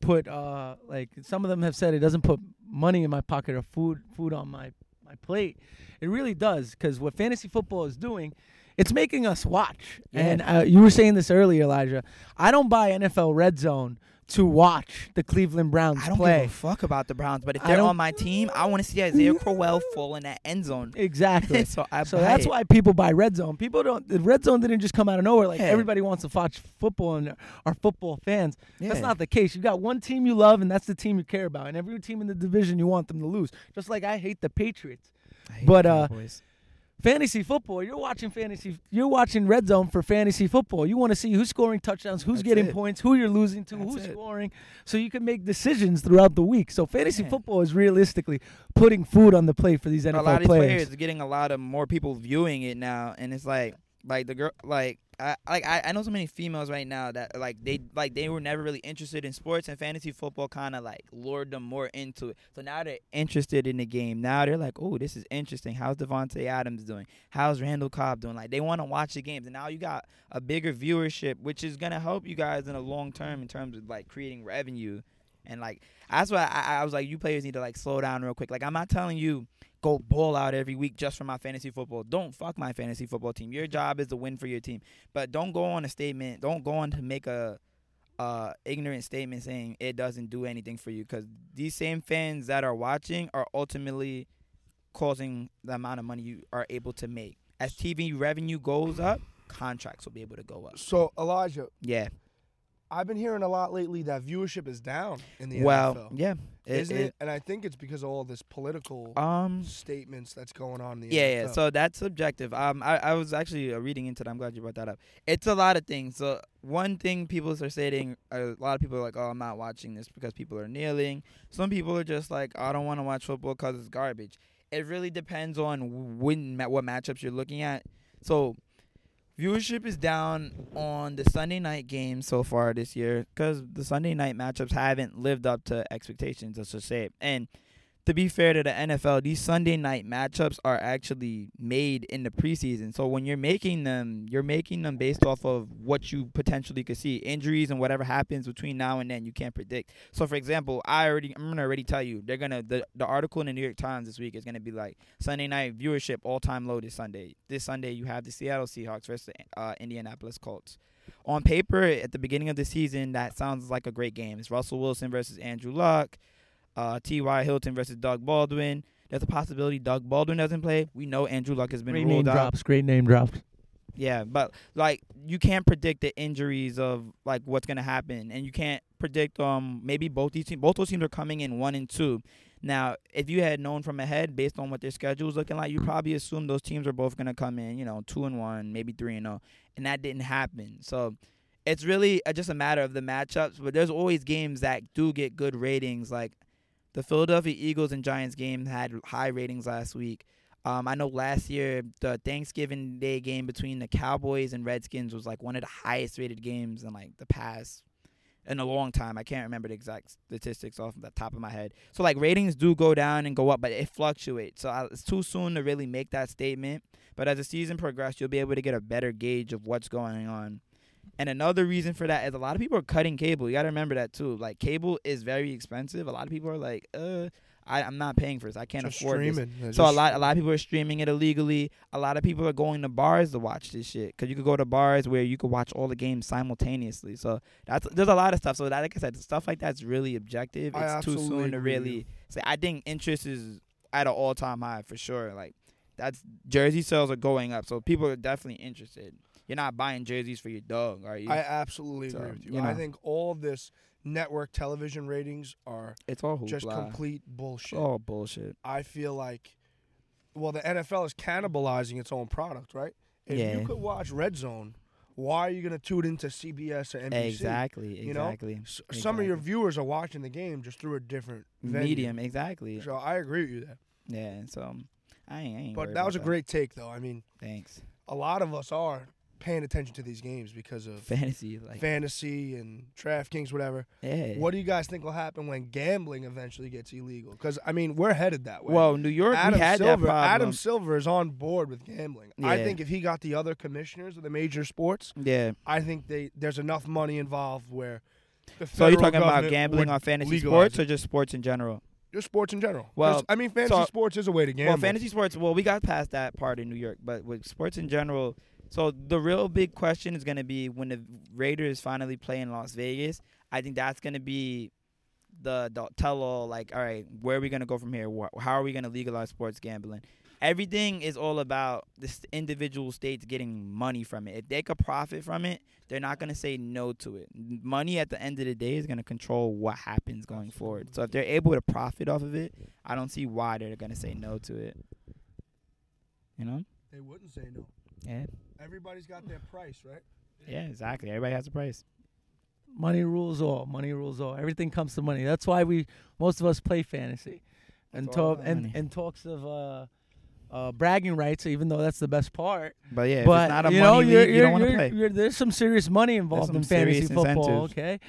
put uh like some of them have said it doesn't put money in my pocket or food food on my my plate. It really does, because what fantasy football is doing, it's making us watch. Yeah. And uh, you were saying this earlier, Elijah. I don't buy NFL Red Zone to watch the Cleveland Browns I don't play. give a fuck about the Browns, but if they're on my team, I want to see Isaiah Crowell fall in that end zone. Exactly. so So that's it. why people buy Red Zone. People don't. The Red Zone didn't just come out of nowhere. Like Yeah. everybody wants to watch football and are football fans. That's not the case. You got one team you love, and that's the team you care about. And every team in the division you want them to lose. Just like I hate the Patriots. I hate but, the uh. Fantasy football. You're watching fantasy. You're watching Red Zone for fantasy football. You want to see who's scoring touchdowns, who's That's getting it. points, who you're losing to, That's who's it. scoring, so you can make decisions throughout the week. So fantasy Yeah. football is realistically putting food on the plate for these NFL a lot of these players. players are getting a lot of more people viewing it now, and it's like, like the girl, like I, like I, I know so many females right now that like they like they were never really interested in sports, and fantasy football kind of like lured them more into it. So now they're interested in the game. Now they're like, oh, this is interesting. How's Davante Adams doing? How's Randall Cobb doing? Like they want to watch the games, and now you got a bigger viewership, which is gonna help you guys in the long term in terms of like creating revenue. And like that's why I, I was like, you players need to like slow down real quick. Like I'm not telling you go ball out every week just for my fantasy football. Don't fuck my fantasy football team. Your job is to win for your team. But don't go on a statement. Don't go on to make a uh ignorant statement saying it doesn't do anything for you because these same fans that are watching are ultimately causing the amount of money you are able to make. As TV revenue goes up, contracts will be able to go up. So Elijah, Yeah. I've been hearing a lot lately that viewership is down in the Well, NFL. yeah. It- Isn't it- it, And I think it's because of all this political Um statements that's going on in the Yeah, yeah. NFL. So that's subjective. Um, I, I was actually uh, reading into that. I'm glad you brought that up. It's a lot of things. So one thing people are saying, a lot of people are like, "Oh, I'm not watching this because people are kneeling." Some people are just like, "I don't want to watch football because it's garbage." It really depends on when what matchups you're looking at. So viewership is down on the Sunday night games so far this year because the Sunday night matchups haven't lived up to expectations. Let's just say. And to be fair to the NFL, these Sunday night matchups are actually made in the preseason. So when you're making them, you're making them based off of what you potentially could see, injuries and whatever happens between now and then. You can't predict. So for example, I already, I'm gonna already tell you, they're gonna the the article in the New York Times this week is gonna be like Sunday night viewership all time low this Sunday. This Sunday you have the Seattle Seahawks versus the uh, Indianapolis Colts. On paper, at the beginning of the season, that sounds like a great game. It's Russell Wilson versus Andrew Luck uh, T.Y. Hilton versus Doug Baldwin. There's a possibility Doug Baldwin doesn't play. We know Andrew Luck has been Great name out. drops. Great name drops. Yeah, but like you can't predict the injuries of like what's gonna happen, and you can't predict um maybe both these teams. Both those teams are coming in one and two. Now, if you had known from ahead based on what their schedule is looking like, you probably assume those teams are both gonna come in, you know, two and one, maybe three and zero, and that didn't happen. So it's really uh, just a matter of the matchups. But there's always games that do get good ratings, like the Philadelphia Eagles and Giants game had high ratings last week. Um, I know last year the Thanksgiving Day game between the Cowboys and Redskins was like one of the highest rated games in like the past in a long time. I can't remember the exact statistics off the top of my head. So like ratings do go down and go up, but it fluctuates. So I, it's too soon to really make that statement. But as the season progresses, you'll be able to get a better gauge of what's going on. And another reason for that is a lot of people are cutting cable. You got to remember that too. Like cable is very expensive. A lot of people are like, uh, I, I'm not paying for this. I can't Just afford this. streaming. They're So a lot, a lot of people are streaming it illegally. A lot of people are going to bars to watch this shit because you could go to bars where you could watch all the games simultaneously. So that's there's a lot of stuff. So that, like I said, stuff like that's really objective. I It's too soon to really say. I think interest is at an all time high for sure. Like that's jersey sales are going up, so people are definitely interested. You're not buying jerseys for your dog, are you? I absolutely So, agree with you. you I think all this network television ratings are it's all hoopla. just complete bullshit. all bullshit. I feel like, well, the NFL is cannibalizing its own product, right? If Yeah. you could watch Red Zone, why are you going to tune into CBS or NBC? Exactly, you know? exactly. Some of your viewers are watching the game just through a different venue. Medium, exactly. So I agree with you there. Yeah, so I ain't. I ain't But that was a great take, though. I mean, Thanks. a lot of us are paying attention to these games because of Fantasy, like fantasy and DraftKings, whatever. yeah. What do you guys think will happen when gambling eventually gets illegal? Because I mean, we're headed that way. Well, New York, Adam we had Silver, that problem. Adam Silver is on board with gambling. I think if he got the other commissioners of the major sports, yeah. I think they there's enough money involved where. The So you're talking about gambling on fantasy sports or just sports in general? just sports in general. Well, I mean, fantasy so- sports is a way to gamble. Well, fantasy sports. Well, we got past that part in New York, but with sports in general. So the real big question is going to be when the Raiders finally play in Las Vegas. I think that's going to be the, the tell all. Like, all right, where are we going to go from here? How are we going to legalize sports gambling? Everything is all about the individual states getting money from it. If they could profit from it, they're not going to say no to it. Money at the end of the day is going to control what happens going forward. So if they're able to profit off of it, I don't see why they're going to say no to it. You know? They wouldn't say no. Yeah. Everybody's got their price, right? Yeah, exactly. Everybody has a price. Money rules all. Money rules all. Everything comes to money. That's why we most of us play fantasy. And It's talk and, money. and talks of uh, uh, bragging rights, even though that's the best part. But yeah, if but it's not a you money know, league, you're, you you're, don't want to play. you're- there's some serious money involved some in fantasy football. incentives. Okay,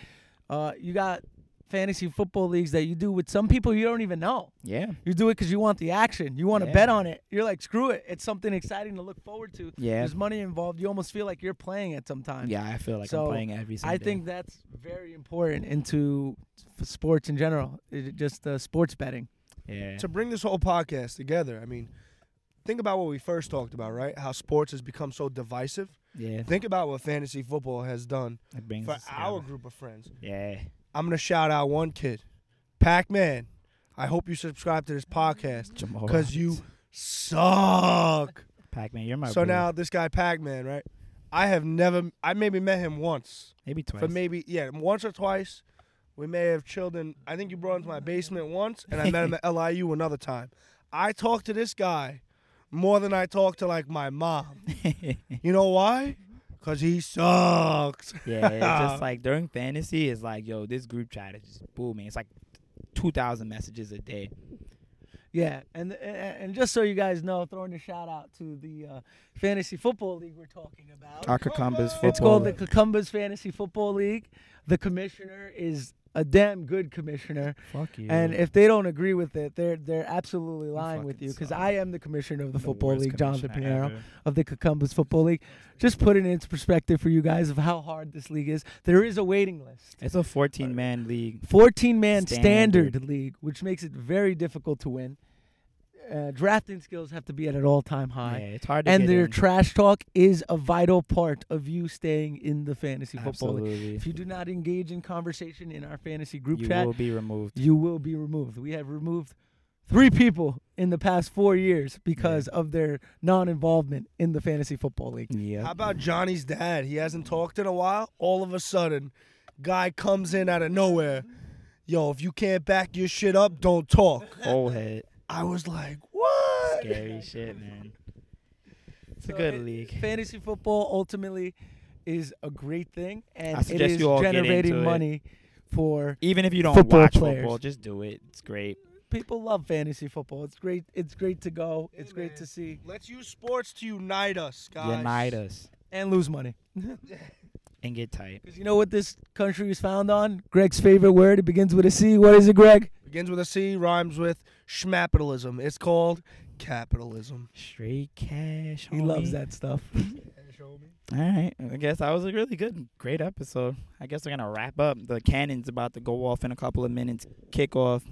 uh, you got fantasy football leagues that you do with some people you don't even know. Yeah. You do it because you want the action. You want to Yeah. bet on it. You're like, screw it. It's something exciting to look forward to. Yeah. There's money involved. You almost feel like you're playing it sometimes. Yeah, I feel like So, I'm playing every single I day. think that's very important into sports in general. It, just uh, sports betting. Yeah. To bring this whole podcast together, I mean, think about what we first talked about, right? How sports has become so divisive. yeah. Think about what fantasy football has done for our group of friends. Yeah. I'm gonna shout out one kid, Pac Man. I hope you subscribe to this podcast because you suck. Pac Man, you're my so bro. now this guy Pac Man, right? I have never. I maybe met him once. maybe twice. For maybe yeah, once or twice. We may have chilled in. I think you brought him to my basement once, and I met him at LIU another time. I talked to this guy more than I talked to like my mom. You know why? Cause he sucks. yeah, it's just like during fantasy, it's like, yo, this group chat is just booming. It's like two thousand messages a day. Yeah, and and and just so you guys know, throwing a shout out to the uh, fantasy football league we're talking about. Our Cucumbers football. It's called the Cucumbers Fantasy Football League. The commissioner is a damn good commissioner, Fuck you. and if they don't agree with it, they're they're absolutely lying with you. Because. I am the commissioner of the, The football league, Jonathan Piniero ever. of the Cucumbers Football League. Just putting it into perspective for you guys of how hard this league is. There is a waiting list. It's a 14 man league. 14 man standard. Standard. league, which makes it very difficult to win. Uh, drafting skills have to be at an all time Yeah, high. it's hard to and get their in. trash talk is a vital part of you staying in the fantasy football league. Absolutely. If you do not engage in conversation in our fantasy group you chat, will be removed. you will be removed. We have removed three people in the past four years because of their non involvement in the fantasy football league. Yeah. How about Johnny's dad? He hasn't talked in a while. All of a sudden, guy comes in out of nowhere. Yo, if you can't back your shit up, don't talk. Old head. I was like, what? Scary shit, man. It's a good it- league. Fantasy football ultimately is a great thing, and I it suggest is you all generating into it. money for Even if you don't football watch players. football, just do it. It's great. people. Love fantasy football. It's great. It's great to go. Hey, It's great to see Let's use sports to unite us, guys. Unite us and lose money. and get tight. Because you know what this country is found on? Greg's favorite word. It begins with a C. What is it, Greg? Begins with a C, rhymes with schmapitalism. It's called capitalism. Straight cash. He loves that stuff. All right. I guess that was a really good, great episode. I guess we're gonna wrap up. The cannon's about to go off in a couple of minutes. Kickoff.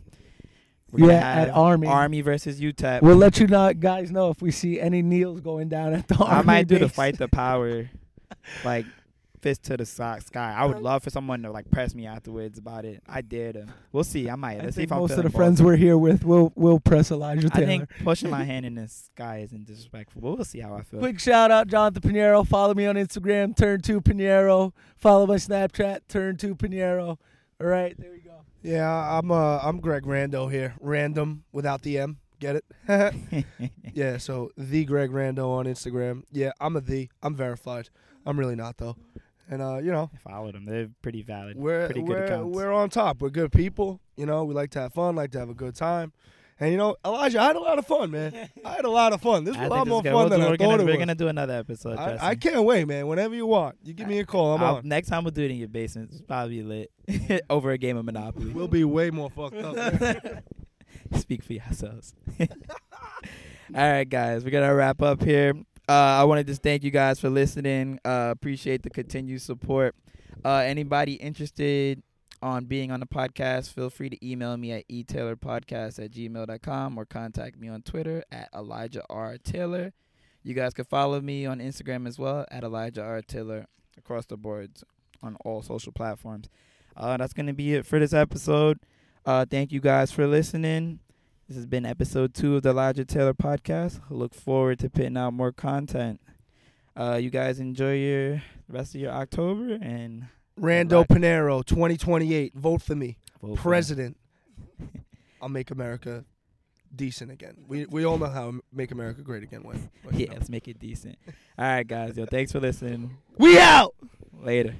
We're Yeah, at Army. Army versus UTEP. we'll let you know, guys know if we see any kneels going down at the I Army I might do the fight the power, like fist to the so- sky. I would love for someone to like press me afterwards about it. I dare them. We'll see. I might. I Let's see think if I'm most of feeling the friends we're here with will will press Elijah I Taylor. think pushing my hand in the sky isn't disrespectful. But we'll see how I feel. Quick shout out, Jonathan Piniero. Follow me on Instagram, turn to Piniero. Follow my Snapchat, turn to Piniero. All right, there we go. Yeah, I'm uh I'm Greg Rando here. Random without the M. Get it? yeah, so the Greg Rando on Instagram. Yeah, I'm a the. I'm verified. I'm really not though. And uh, you know, I followed them. They're pretty valid. we're pretty good we're accounts. we're on top. We're good people. You know, we like to have fun, like to have a good time. And you know, Elijah, I had a lot of fun, man. I had a lot of fun. This I was a lot more fun We'll than do- I thought gonna, it We're gonna do another episode. I, I can't wait, man. Whenever you want, you give me a call. I'm I'll- on. Next time we'll do it in your basement. It's probably lit over a game of Monopoly. We'll be way more fucked up. Speak for yourselves. All right, guys, we're gonna wrap up here. Uh, I want to just thank you guys for listening. Uh, appreciate the continued support. Uh, anybody interested on being on the podcast, feel free to email me at etaylorpodcast at gmail.com or contact me on Twitter at Elijah R. Taylor. You guys can follow me on Instagram as well at Elijah R. Taylor across the boards on all social platforms. Uh, that's going to be it for this episode. Uh, thank you guys for listening. This has been episode two of the Elijah Taylor podcast. Look forward to putting out more content. Uh, you guys enjoy your rest of your October and Rando Piniero, 2028. Vote for me. vote for- president, I'll make America decent again. We we all know how make America great again went. Yeah, know. let's make it decent. All right, guys. Yo, thanks for listening. We out. Later.